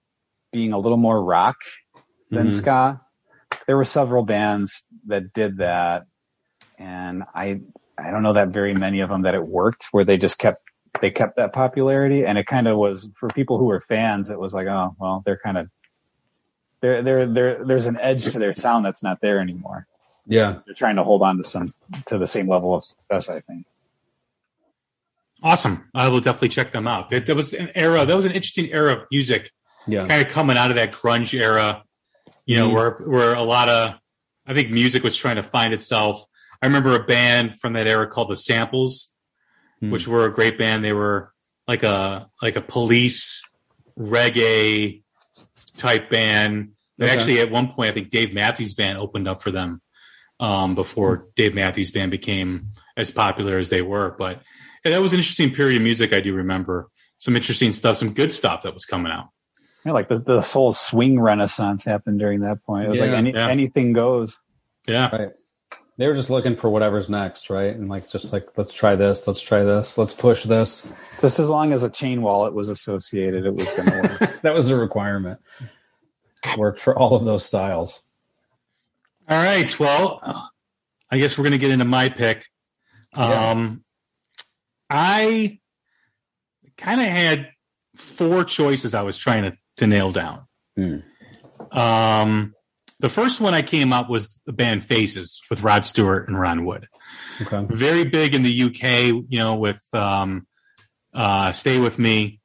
being a little more rock than Mhm. ska. There were several bands that did that, and I I don't know that very many of them that it worked where they just kept they kept that popularity, and it kind of was for people who were fans. It was like, oh well, they're kind of there. There, there, there's an edge to their sound that's not there anymore. Yeah. They're trying to hold on to some to the same level of success. I think. Awesome. I will definitely check them out. That, that was an era. That was an interesting era of music, Yeah. kind of coming out of that grunge era. You know, Mhm. where where a lot of I think music was trying to find itself. I remember a band from that era called the Samples, Hmm. which were a great band. They were like a like a police reggae type band. They Okay. actually at one point I think Dave Matthews Band opened up for them um, before Dave Matthews Band became as popular as they were. But yeah, that was an interesting period of music. I do remember some interesting stuff, some good stuff that was coming out. Yeah, like the the whole swing renaissance happened during that point. It was like any, yeah. anything goes. Yeah, Right. They were just looking for whatever's next, right? And like, just like, let's try this, let's try this, let's push this. Just as long as a chain wallet was associated, it was going to work. that was a requirement. Worked for all of those styles. All right. Well, I guess we're going to get into my pick. Yeah. Um, I kind of had four choices I was trying to, to nail down. Hmm. Um, the first one I came up was the band Faces with Rod Stewart and Ron Wood. Okay. Very big in the UK, you know, with um, uh, Stay With Me,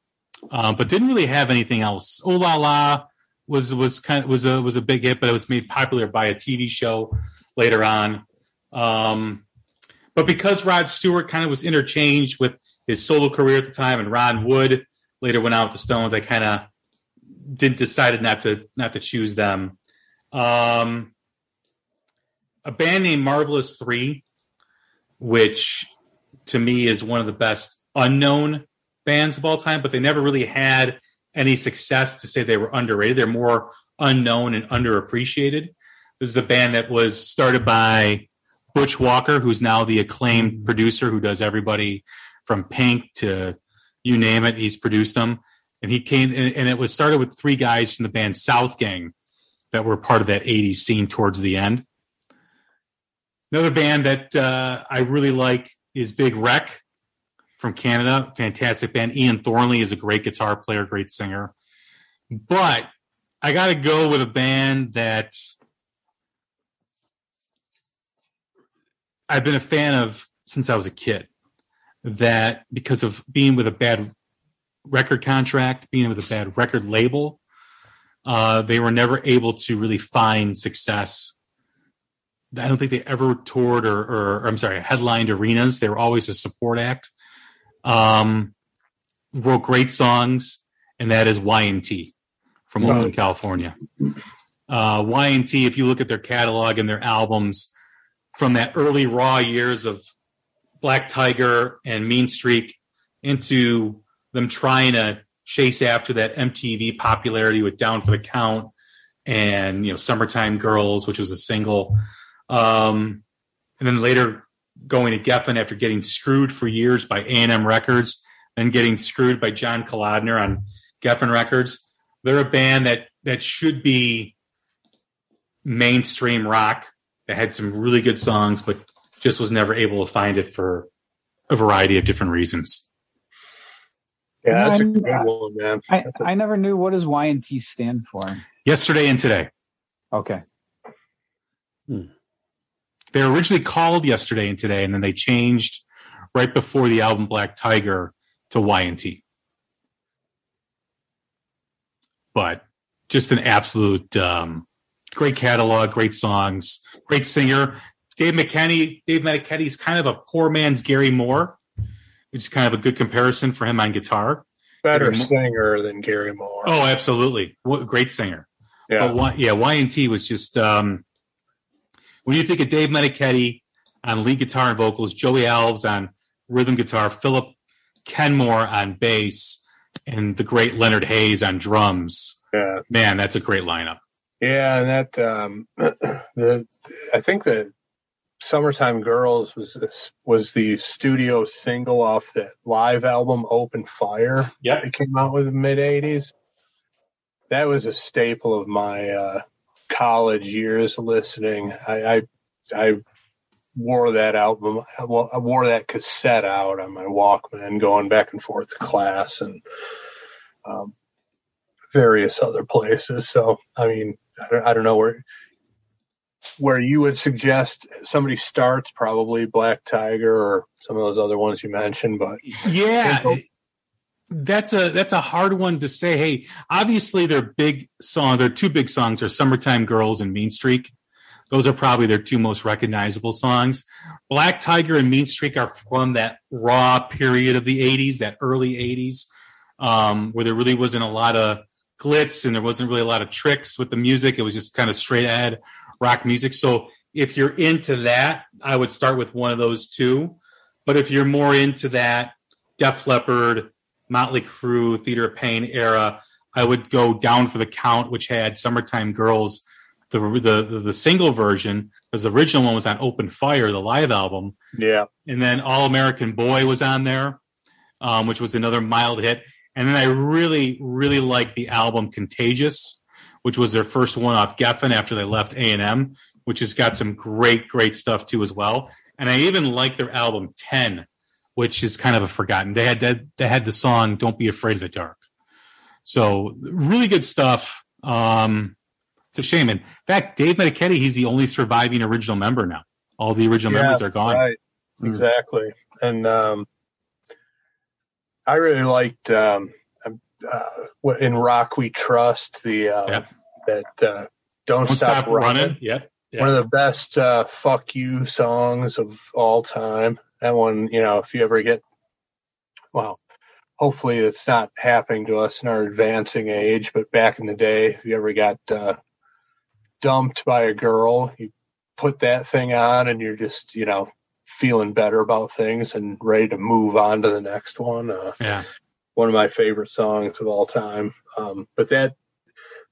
uh, but didn't really have anything else. Oh La La was was kind of was a was a big hit, but it was made popular by a TV show later on. Um, but because Rod Stewart kind of was interchanged with his solo career at the time, and Ron Wood later went out with the Stones, I kind of did decided not to not to choose them. Um, a band named Marvelous Three, which to me is one of the best unknown bands of all time, but they never really had any success to say they were underrated. They're more unknown and underappreciated. This is a band that was started by Butch Walker, who's now the acclaimed producer who does everybody from Pink to you name it. He's produced them. And he came, and and it was started with three guys from the band Southgang that were part of that 80s scene towards the end. Another band that uh, I really like is Big Wreck from Canada. Fantastic band. Ian Thornley is a great guitar player, great singer. But I got to go with a band that I've been a fan of since I was a kid. That because of being with a bad record contract, being with a bad record label, uh, they were never able to really find success. I don't think they ever toured or, or, or I'm sorry, headlined arenas. They were always a support act. Um, wrote great songs, and that is Y&T from Wow. Oakland, California. Uh, Y&T, if you look at their catalog and their albums from that early raw years of Black Tiger and Mean Streak into them trying to chase after that MTV popularity with Down for the Count and you know Summertime Girls, which was a single, um, and then later going to Geffen after getting screwed for years by A&M Records, and getting screwed by John Kalodner on Geffen Records. They're a band that that should be mainstream rock. That had some really good songs, but just was never able to find it for a variety of different reasons. Yeah, that's a I'm- good one, man. I, I never knew what does Y and T stand for. Yesterday and today. Okay. they were originally called yesterday and today, and then they changed right before the album Black Tiger to Y&T. But just an absolute um, great catalog, great songs, great singer. Dave Meniketti, Dave Meniketti is kind of a poor man's Gary Moore, which is kind of a good comparison for him on guitar. Better singer than Gary Moore. Oh, absolutely, what great singer. yeah. But Y, yeah, Y and T was just um, when you think of Dave Meniketti on lead guitar and vocals, Joey Alves on rhythm guitar, Philip Kennemore on bass, and the great Leonard Haze on drums. yeah. Man, that's a great lineup. Yeah, and that um, the I think that "Summertime Girls" was this, was the studio single off that live album "Open Fire" Yeah, it came out with the mid '80s. That was a staple of my uh, college years listening. I, I I wore that album. I I wore that cassette out on my Walkman, going back and forth to class and um, various other places. So, I mean, I don't, I don't know where where you would suggest somebody starts. Probably Black Tiger or some of those other ones you mentioned, but Yeah. That's a that's a hard one to say. Hey, obviously their big song, their two big songs are "Summertime Girls" and "Mean Streak." Those are probably their two most recognizable songs. Black Tiger and Mean Streak are from that raw period of the '80s, that early '80s, um, where there really wasn't a lot of glitz and there wasn't really a lot of tricks with the music. It was just kind of straight ahead rock music. So if you're into that, I would start with one of those two. But if you're more into that Def Leppard, Motley Crue, Theater of Pain era, I would go down for the count, which had "Summertime Girls," the the the, single version, because the original one was on Open Fire, the live album, yeah, and then All American Boy was on there, um, which was another mild hit. And then I really, really liked the album Contagious, which was their first one off Geffen after they left A and M, which has got some great, great stuff too as well. And I even like their album Ten, which is kind of a forgotten. They had that they had the song "Don't Be Afraid of the Dark," so really good stuff. Um, it's a shame. In fact, Dave Meniketti, he's the only surviving original member now. All the original Yeah, members are gone. Right. Mm. Exactly. And um, I really liked um, uh, in Rock We Trust the uh, Yep. That uh, Don't, Don't Stop, stop Running. running. Yep. Yeah. One of the best uh, "fuck you" songs of all time. That one, you know, if you ever get, well, hopefully it's not happening to us in our advancing age, but back in the day, if you ever got uh, dumped by a girl, you put that thing on, and you're just, you know, feeling better about things and ready to move on to the next one. Uh, Yeah. one of my favorite songs of all time. Um, but that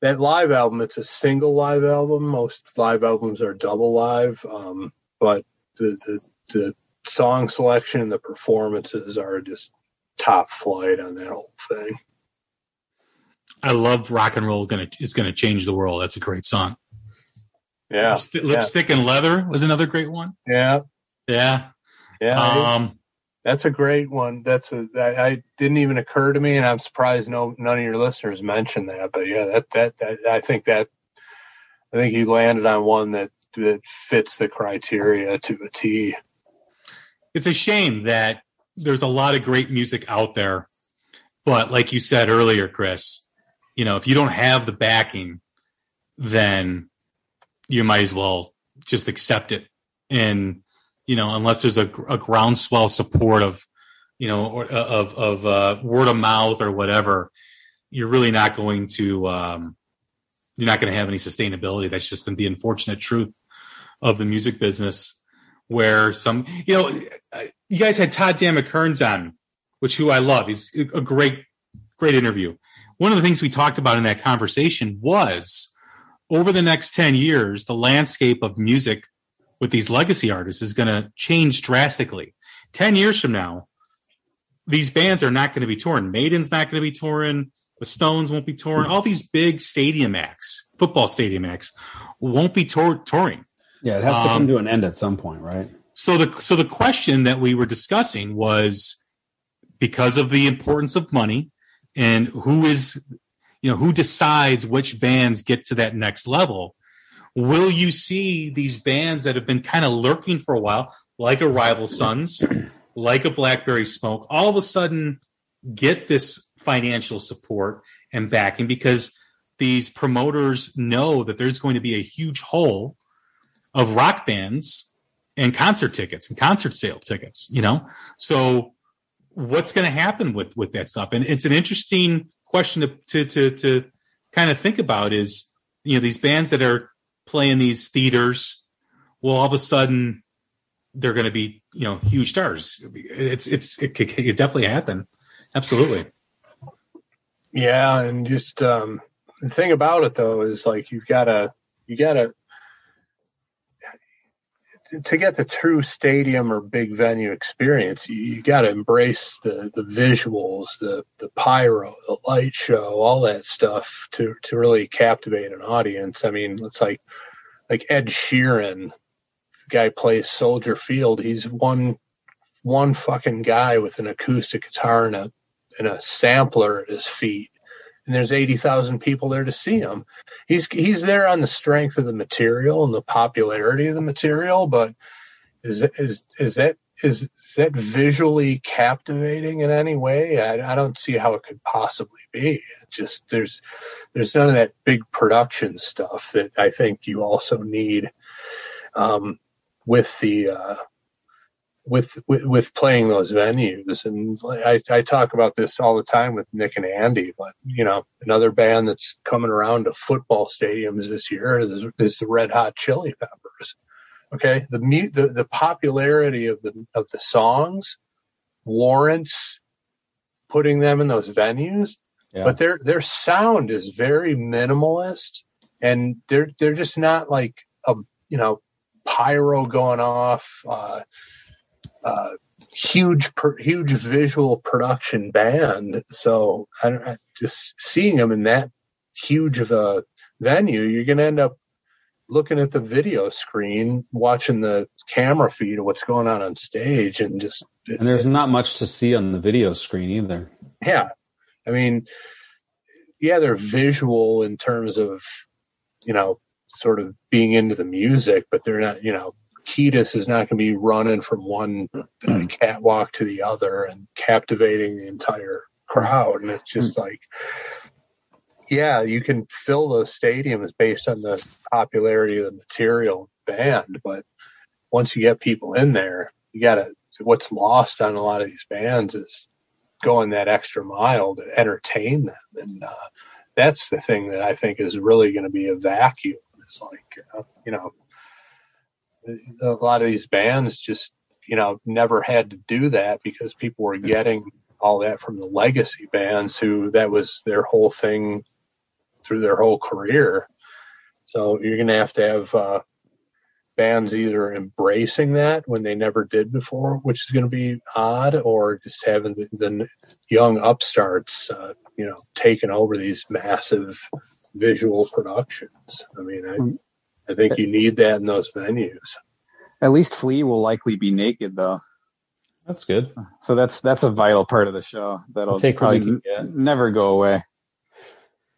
that live album, it's a single live album. Most live albums are double live, um, but the, the the song selection and the performances are just top flight on that whole thing. I love rock and roll. Gonna is gonna change the world. That's a great song. Yeah, Lipstick, Lipstick and leather was another great one. yeah, Yeah. yeah. Um, That's a great one. That's a I, I didn't even occur to me, and I'm surprised no none of your listeners mentioned that. But yeah, that that, that I think that I think you landed on one that that fits the criteria to a T. it's a shame that there's a lot of great music out there, but like you said earlier, Chris, you know, if you don't have the backing, then you might as well just accept it. And you know, unless there's a, a groundswell support of, you know, or, of of uh, word of mouth or whatever, you're really not going to um, you're not going to have any sustainability. That's just the unfortunate truth of the music business. Where some, you know, you guys had Todd Dan McKerns on, which who I love. He's a great, great interview. One of the things we talked about in that conversation was over the next 10 years, the landscape of music with these legacy artists is going to change drastically. 10 years from now, these bands are not going to be touring. Maiden's not going to be touring. The Stones won't be touring. All these big stadium acts, football stadium acts, won't be tour- touring. Yeah, it has to Um, come to an end at some point, right? So the so the question that we were discussing was because of the importance of money and who is you know who decides which bands get to that next level will you see these bands that have been kind of lurking for a while like a rival sons like a blackberry smoke all of a sudden get this financial support and backing because these promoters know that there's going to be a huge hole of rock bands and concert tickets and concert sale tickets, you know? So what's going to happen with, with that stuff? And it's an interesting question to, to, to, to kind of think about is, you know, these bands that are playing these theaters, well, all of a sudden they're going to be, you know, huge stars. It's, it's, it could, it could definitely happen. Absolutely. Yeah, and just um, the thing about it though is like you've got to you got to to get the true stadium or big venue experience. You, you got to embrace the the visuals, the the pyro, the light show, all that stuff to to really captivate an audience. I mean, it's like like Ed Sheeran guy plays Soldier Field. He's one one fucking guy with an acoustic guitar and a and a sampler at his feet. And there's eighty thousand people there to see him. He's he's there on the strength of the material and the popularity of the material, but is is is that is, is that visually captivating in any way? I, I don't see how it could possibly be. It just there's there's none of that big production stuff that I think you also need um, with the uh, with, with with playing those venues. And I, I talk about this all the time with Nick and Andy. But you know, another band that's coming around to football stadiums this year is, is the Red Hot Chili Peppers. Okay, the the the popularity of the of the songs warrants putting them in those venues Yeah. but their their sound is very minimalist and they're they're just not like a you know pyro going off uh uh huge per, huge visual production band so I, don't- I just seeing them in that huge of a venue you're going to end up looking at the video screen watching the camera feed of what's going on on stage and just and there's not much to see on the video screen either. yeah i mean yeah they're visual in terms of you know sort of being into the music but they're not you know Kiedis is not going to be running from one uh, catwalk to the other and captivating the entire crowd. And it's just like yeah you can fill those stadiums based on the popularity of the material band but once you get people in there you gotta what's lost on a lot of these bands is going that extra mile to entertain them. And uh, that's the thing that i think is really going to be a vacuum. It's like uh, you know a lot of these bands just you know never had to do that because people were getting all that from the legacy bands who that was their whole thing through their whole career. So you're going to have to have uh, bands either embracing that when they never did before, which is going to be odd, or just having the, the young upstarts, uh, you know, taking over these massive visual productions. I mean, I, I think you need that in those venues. At least Flea will likely be naked though, That's good. so that's that's a vital part of the show that'll Take what we probably can n- never go away.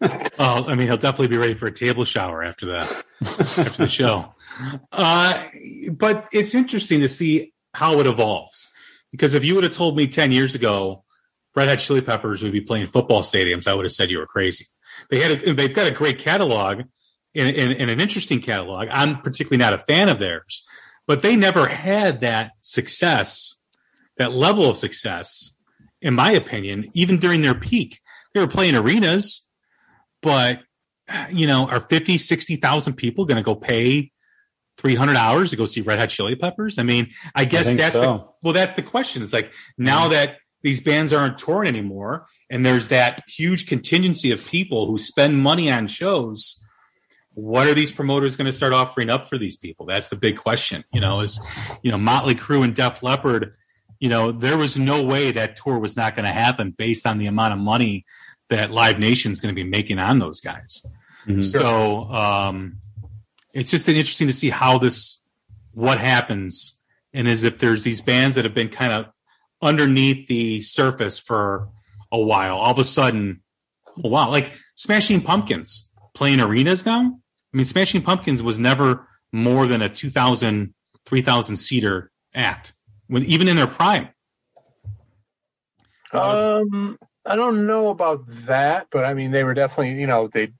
Oh, I mean, he'll definitely be ready for a table shower after that, after the show. Uh, but it's interesting to see how it evolves. Because if you would have told me 10 years ago, Red Hot Chili Peppers would be playing football stadiums, I would have said you were crazy. They had a, they've got a great catalog and, and, and an interesting catalog. I'm particularly not a fan of theirs, but they never had that success, that level of success, in my opinion, even during their peak. They were playing arenas, but you know, are 50, 60,000 people going to go pay 300 hours to go see Red Hot Chili Peppers? I mean, I guess think that's the, well, that's the question. It's like now mm-hmm. that these bands aren't touring anymore and there's that huge contingency of people who spend money on shows, what are these promoters going to start offering up for these people? That's the big question. You know, is, you know, Motley Crue and Def Leppard, you know, there was no way that tour was not going to happen based on the amount of money that Live Nation is going to be making on those guys. Mhm. So um, it's just interesting to see how this, what happens, and as if there's these bands that have been kind of underneath the surface for a while, all of a sudden, oh, wow, like Smashing Pumpkins playing arenas now. I mean, Smashing Pumpkins was never more than a 2,000, 3,000 seater act, when even in their prime. Um, I don't know about that, but I mean, they were definitely, you know, they.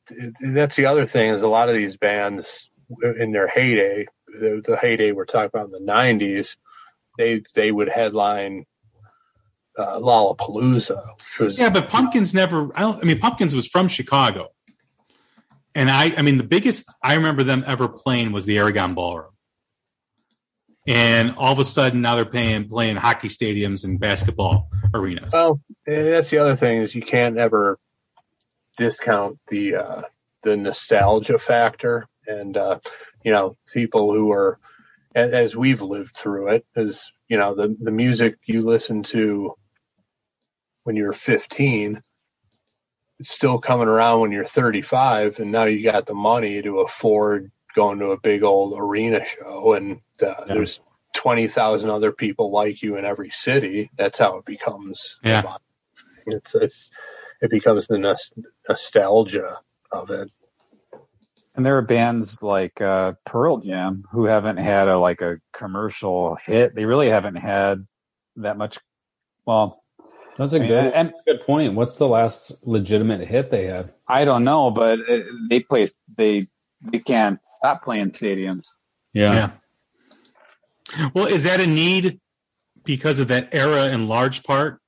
That's the other thing is a lot of these bands in their heyday, the, the heyday we're talking about in the '90s, they they would headline uh, Lollapalooza, which was Yeah, but Pumpkins never. I don't. I mean, Pumpkins was from Chicago, and I. I mean, the biggest I remember them ever playing was the Aragon Ballroom, and all of a sudden now they're playing playing hockey stadiums and basketball arenas. Well, that's the other thing is you can't ever discount the uh, the nostalgia factor, and uh, you know people who are as, as we've lived through it is you know the the music you listen to when you're 15 it's still coming around when you're 35 and now you got the money to afford going to a big old arena show and uh, there's 20,000 other people like you in every city. That's how it becomes. Yeah. It's, it's it becomes the nos- nostalgia of it. And there are bands like uh, Pearl Jam who haven't had a like a commercial hit. They really haven't had that much. Well, That's a I mean, good, and- good point. What's the last legitimate hit they had? I don't know, but it, they play. They they can't stop playing stadiums. Yeah. Well, is that a need because of that era in large part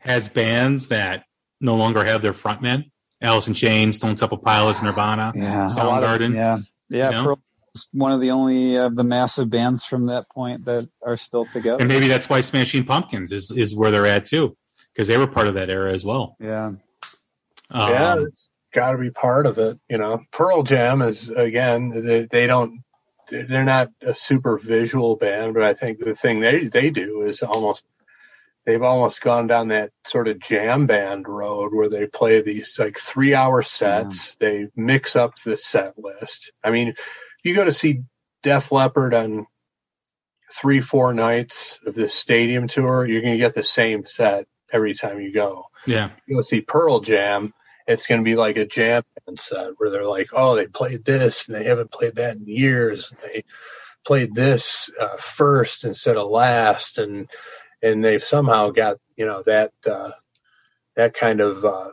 has bands that no longer have their frontmen? Alice in Chains, Stone Temple Pilots, Nirvana, Yeah, a Soundgarden. yeah, yeah. You know? Pearl one of the only of the massive bands from that point that are still together. And maybe that's why Smashing Pumpkins is, is where they're at too, because they were part of that era as well. Yeah, Um, yeah, it's got to be part of it. You know, Pearl Jam is again they, they don't they're not a super visual band, but I think the thing they they do is almost they've almost gone down that sort of jam band road where they play these like three hour sets. They mix up the set list. I mean, you go to see Def Leppard on three four nights of this stadium tour, you're going to get the same set every time you go yeah. you go see Pearl Jam, it's going to be like a jam band set where they're like, oh, they played this and they haven't played that in years. They played this uh, first instead of last, and and they've somehow got you know that uh, that kind of uh,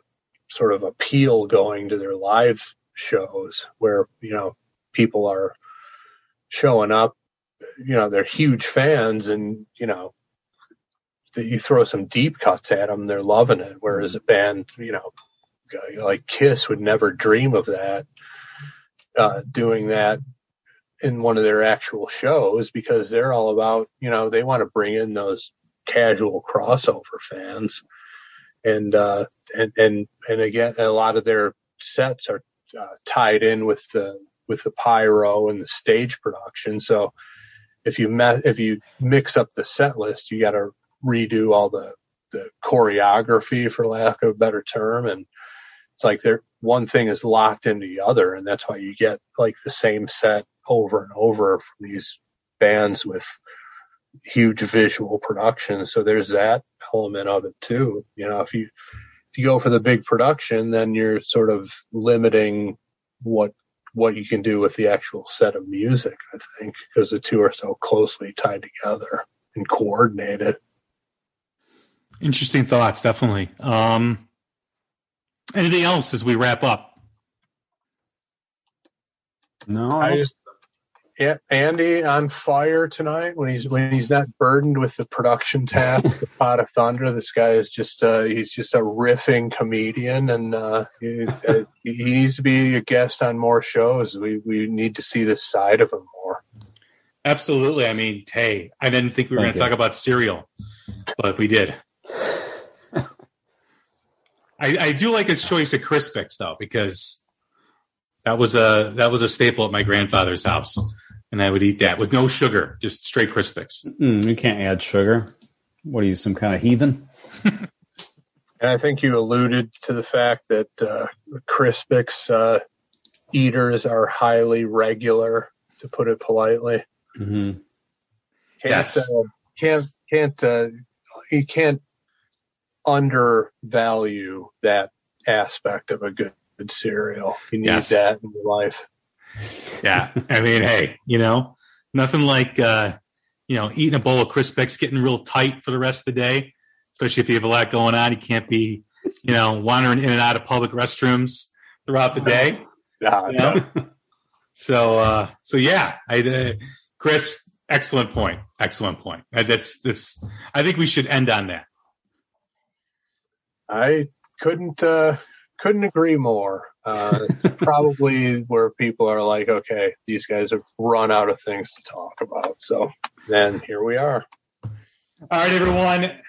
sort of appeal going to their live shows where you know people are showing up. You know, they're huge fans, and you know that you throw some deep cuts at them, they're loving it. Whereas a band, you know, like Kiss would never dream of that, uh, doing that in one of their actual shows because they're all about, you know, they want to bring in those casual crossover fans. And, uh, and, and, and again, a lot of their sets are uh, tied in with the, with the pyro and the stage production. So if you met, if you mix up the set list, you got to redo all the the choreography for lack of a better term and it's like there one thing is locked into the other and that's why you get like the same set over and over from these bands with huge visual production. So there's that element of it too. You know if you if you go for the big production then you're sort of limiting what what you can do with the actual set of music i think because the two are so closely tied together and coordinated Interesting thoughts, definitely. Um, anything else as we wrap up? No, I just yeah, Andy on fire tonight when he's when he's not burdened with the production task, the Pod of Thunder. This guy is just uh, he's just a riffing comedian, and uh, he, uh, he needs to be a guest on more shows. We we need to see this side of him more. Absolutely. I mean, hey, I didn't think we were going to talk about cereal, but we did. I, I do like his choice of Crispix though, because that was a that was a staple at my grandfather's house, and I would eat that with no sugar, just straight Crispix. Mm, you can't add sugar. What are you, some kind of heathen? And I think you alluded to the fact that uh, Crispix uh, eaters are highly regular, to put it politely. hmm Can't, Yes. uh, can't can't uh, you can't undervalue that aspect of a good, good cereal. You need Yes. that in your life. Yeah, I mean, hey, you know, nothing like uh, you know eating a bowl of Crispix, getting real tight for the rest of the day, especially if you have a lot going on. You can't be, you know, wandering in and out of public restrooms throughout the day. Uh, You know? so, uh, so yeah, I, uh, Chris, excellent point. Excellent point. Uh, That's that's. I think we should end on that. I couldn't uh, couldn't agree more. Uh, probably where people are like, okay, these guys have run out of things to talk about. So then here we are. All right, everyone.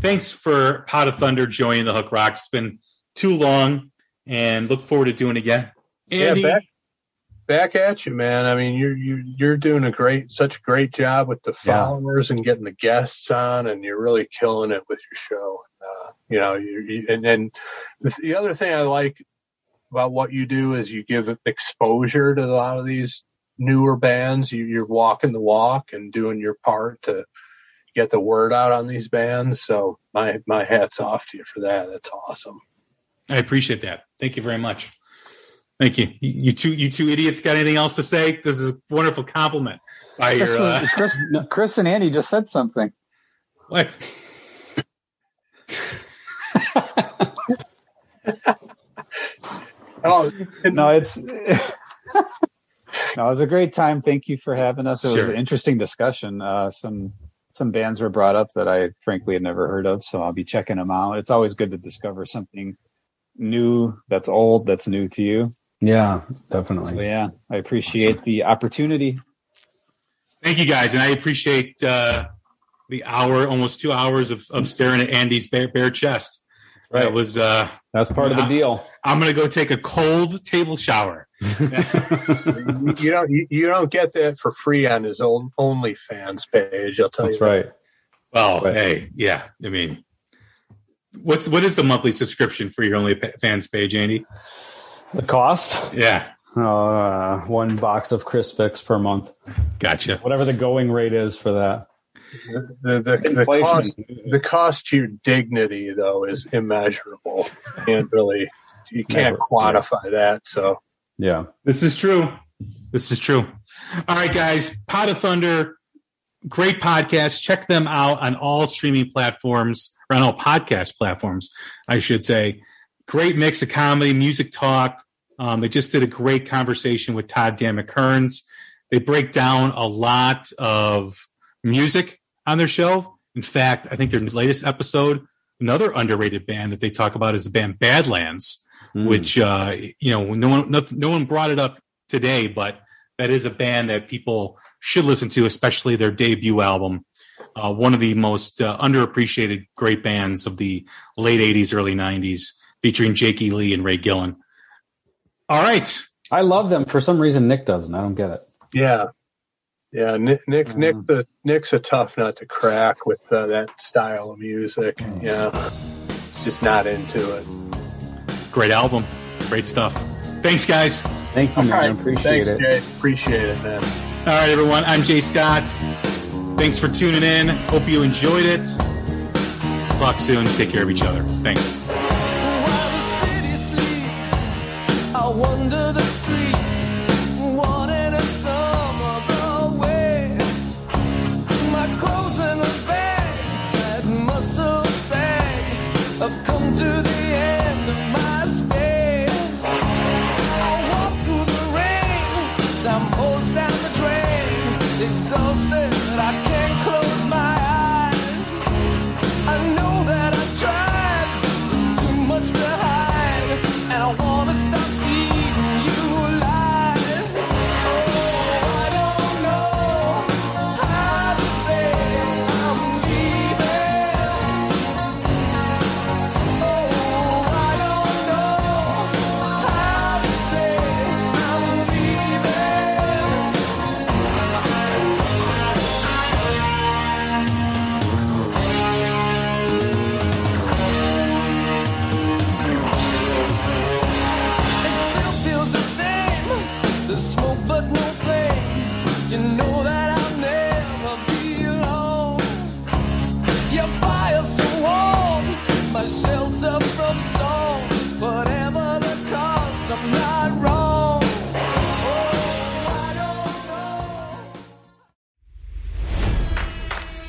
Thanks for Pod of Thunder joining the Hook Rock. It's been too long, and look forward to doing it again. Andy, Yeah, back back at you, man. I mean, you're you you're doing a great, such a great job with the Yeah. followers and getting the guests on, and you're really killing it with your show. Uh, you know, you, you and and the, the other thing I like about what you do is you give exposure to a lot of these newer bands, you, you're walking the walk and doing your part to get the word out on these bands. So my my hats off to you for that. That's awesome. I appreciate that. Thank you very much. Thank you. You you two, you two idiots, got anything else to say? This is a wonderful compliment by Chris, your. Uh, Chris, no, Chris and Andy just said something. what? Oh, No, it's no, it was a great time. Thank you for having us. It was Sure. an interesting discussion. Uh, some some bands were brought up that I frankly had never heard of, so I'll be checking them out. It's always good to discover something new that's old that's new to you. Yeah, So definitely. yeah, I appreciate the opportunity. Thank you guys, and I appreciate uh, the hour, almost two hours of, of staring at Andy's bare, bare chest. That Right. was. Uh, That's part of the deal. I'm gonna go take a cold table shower. you don't you, you don't get that for free on his own OnlyFans page. I'll tell That's you. right. Well, Right. hey, yeah. I mean, what's what is the monthly subscription for your only fans page, Andy? The cost? Yeah, Uh, one box of Crispix per month. gotcha. Whatever the going rate is for that. The, the, the Inflation. cost the cost to your dignity though is immeasurable. and really you can't Never, quantify that. So Yeah. This is true. This is true. All right, guys. Pod of Thunder, great podcast. Check them out on all streaming platforms, or on all podcast platforms, I should say. Great mix of comedy, music talk. Um, they just did a great conversation with Todd Dan McKerns. They break down a lot of music on their show. In fact, I think their latest episode, another underrated band that they talk about is the band Badlands Mm. which uh, you know no one no, no one brought it up today, but that is a band that people should listen to, especially their debut album. Uh, one of the most uh, underappreciated great bands of the late '80s, early '90s, featuring Jakey Lee and Ray Gillen. All right, I love them. For some reason, Nick doesn't. I don't get it. yeah. Yeah, Nick, Nick, Mhm. Nick, the Nick's a tough nut to crack with uh, that style of music. Yeah, it's just not into it. great album, great stuff. Thanks, guys. Thank you, man. All right, Appreciate thanks, it. Jay. Appreciate it, man. All right, everyone. I'm Jay Scott. Thanks for tuning in. Hope you enjoyed it. Talk soon. Take care of each other. Thanks.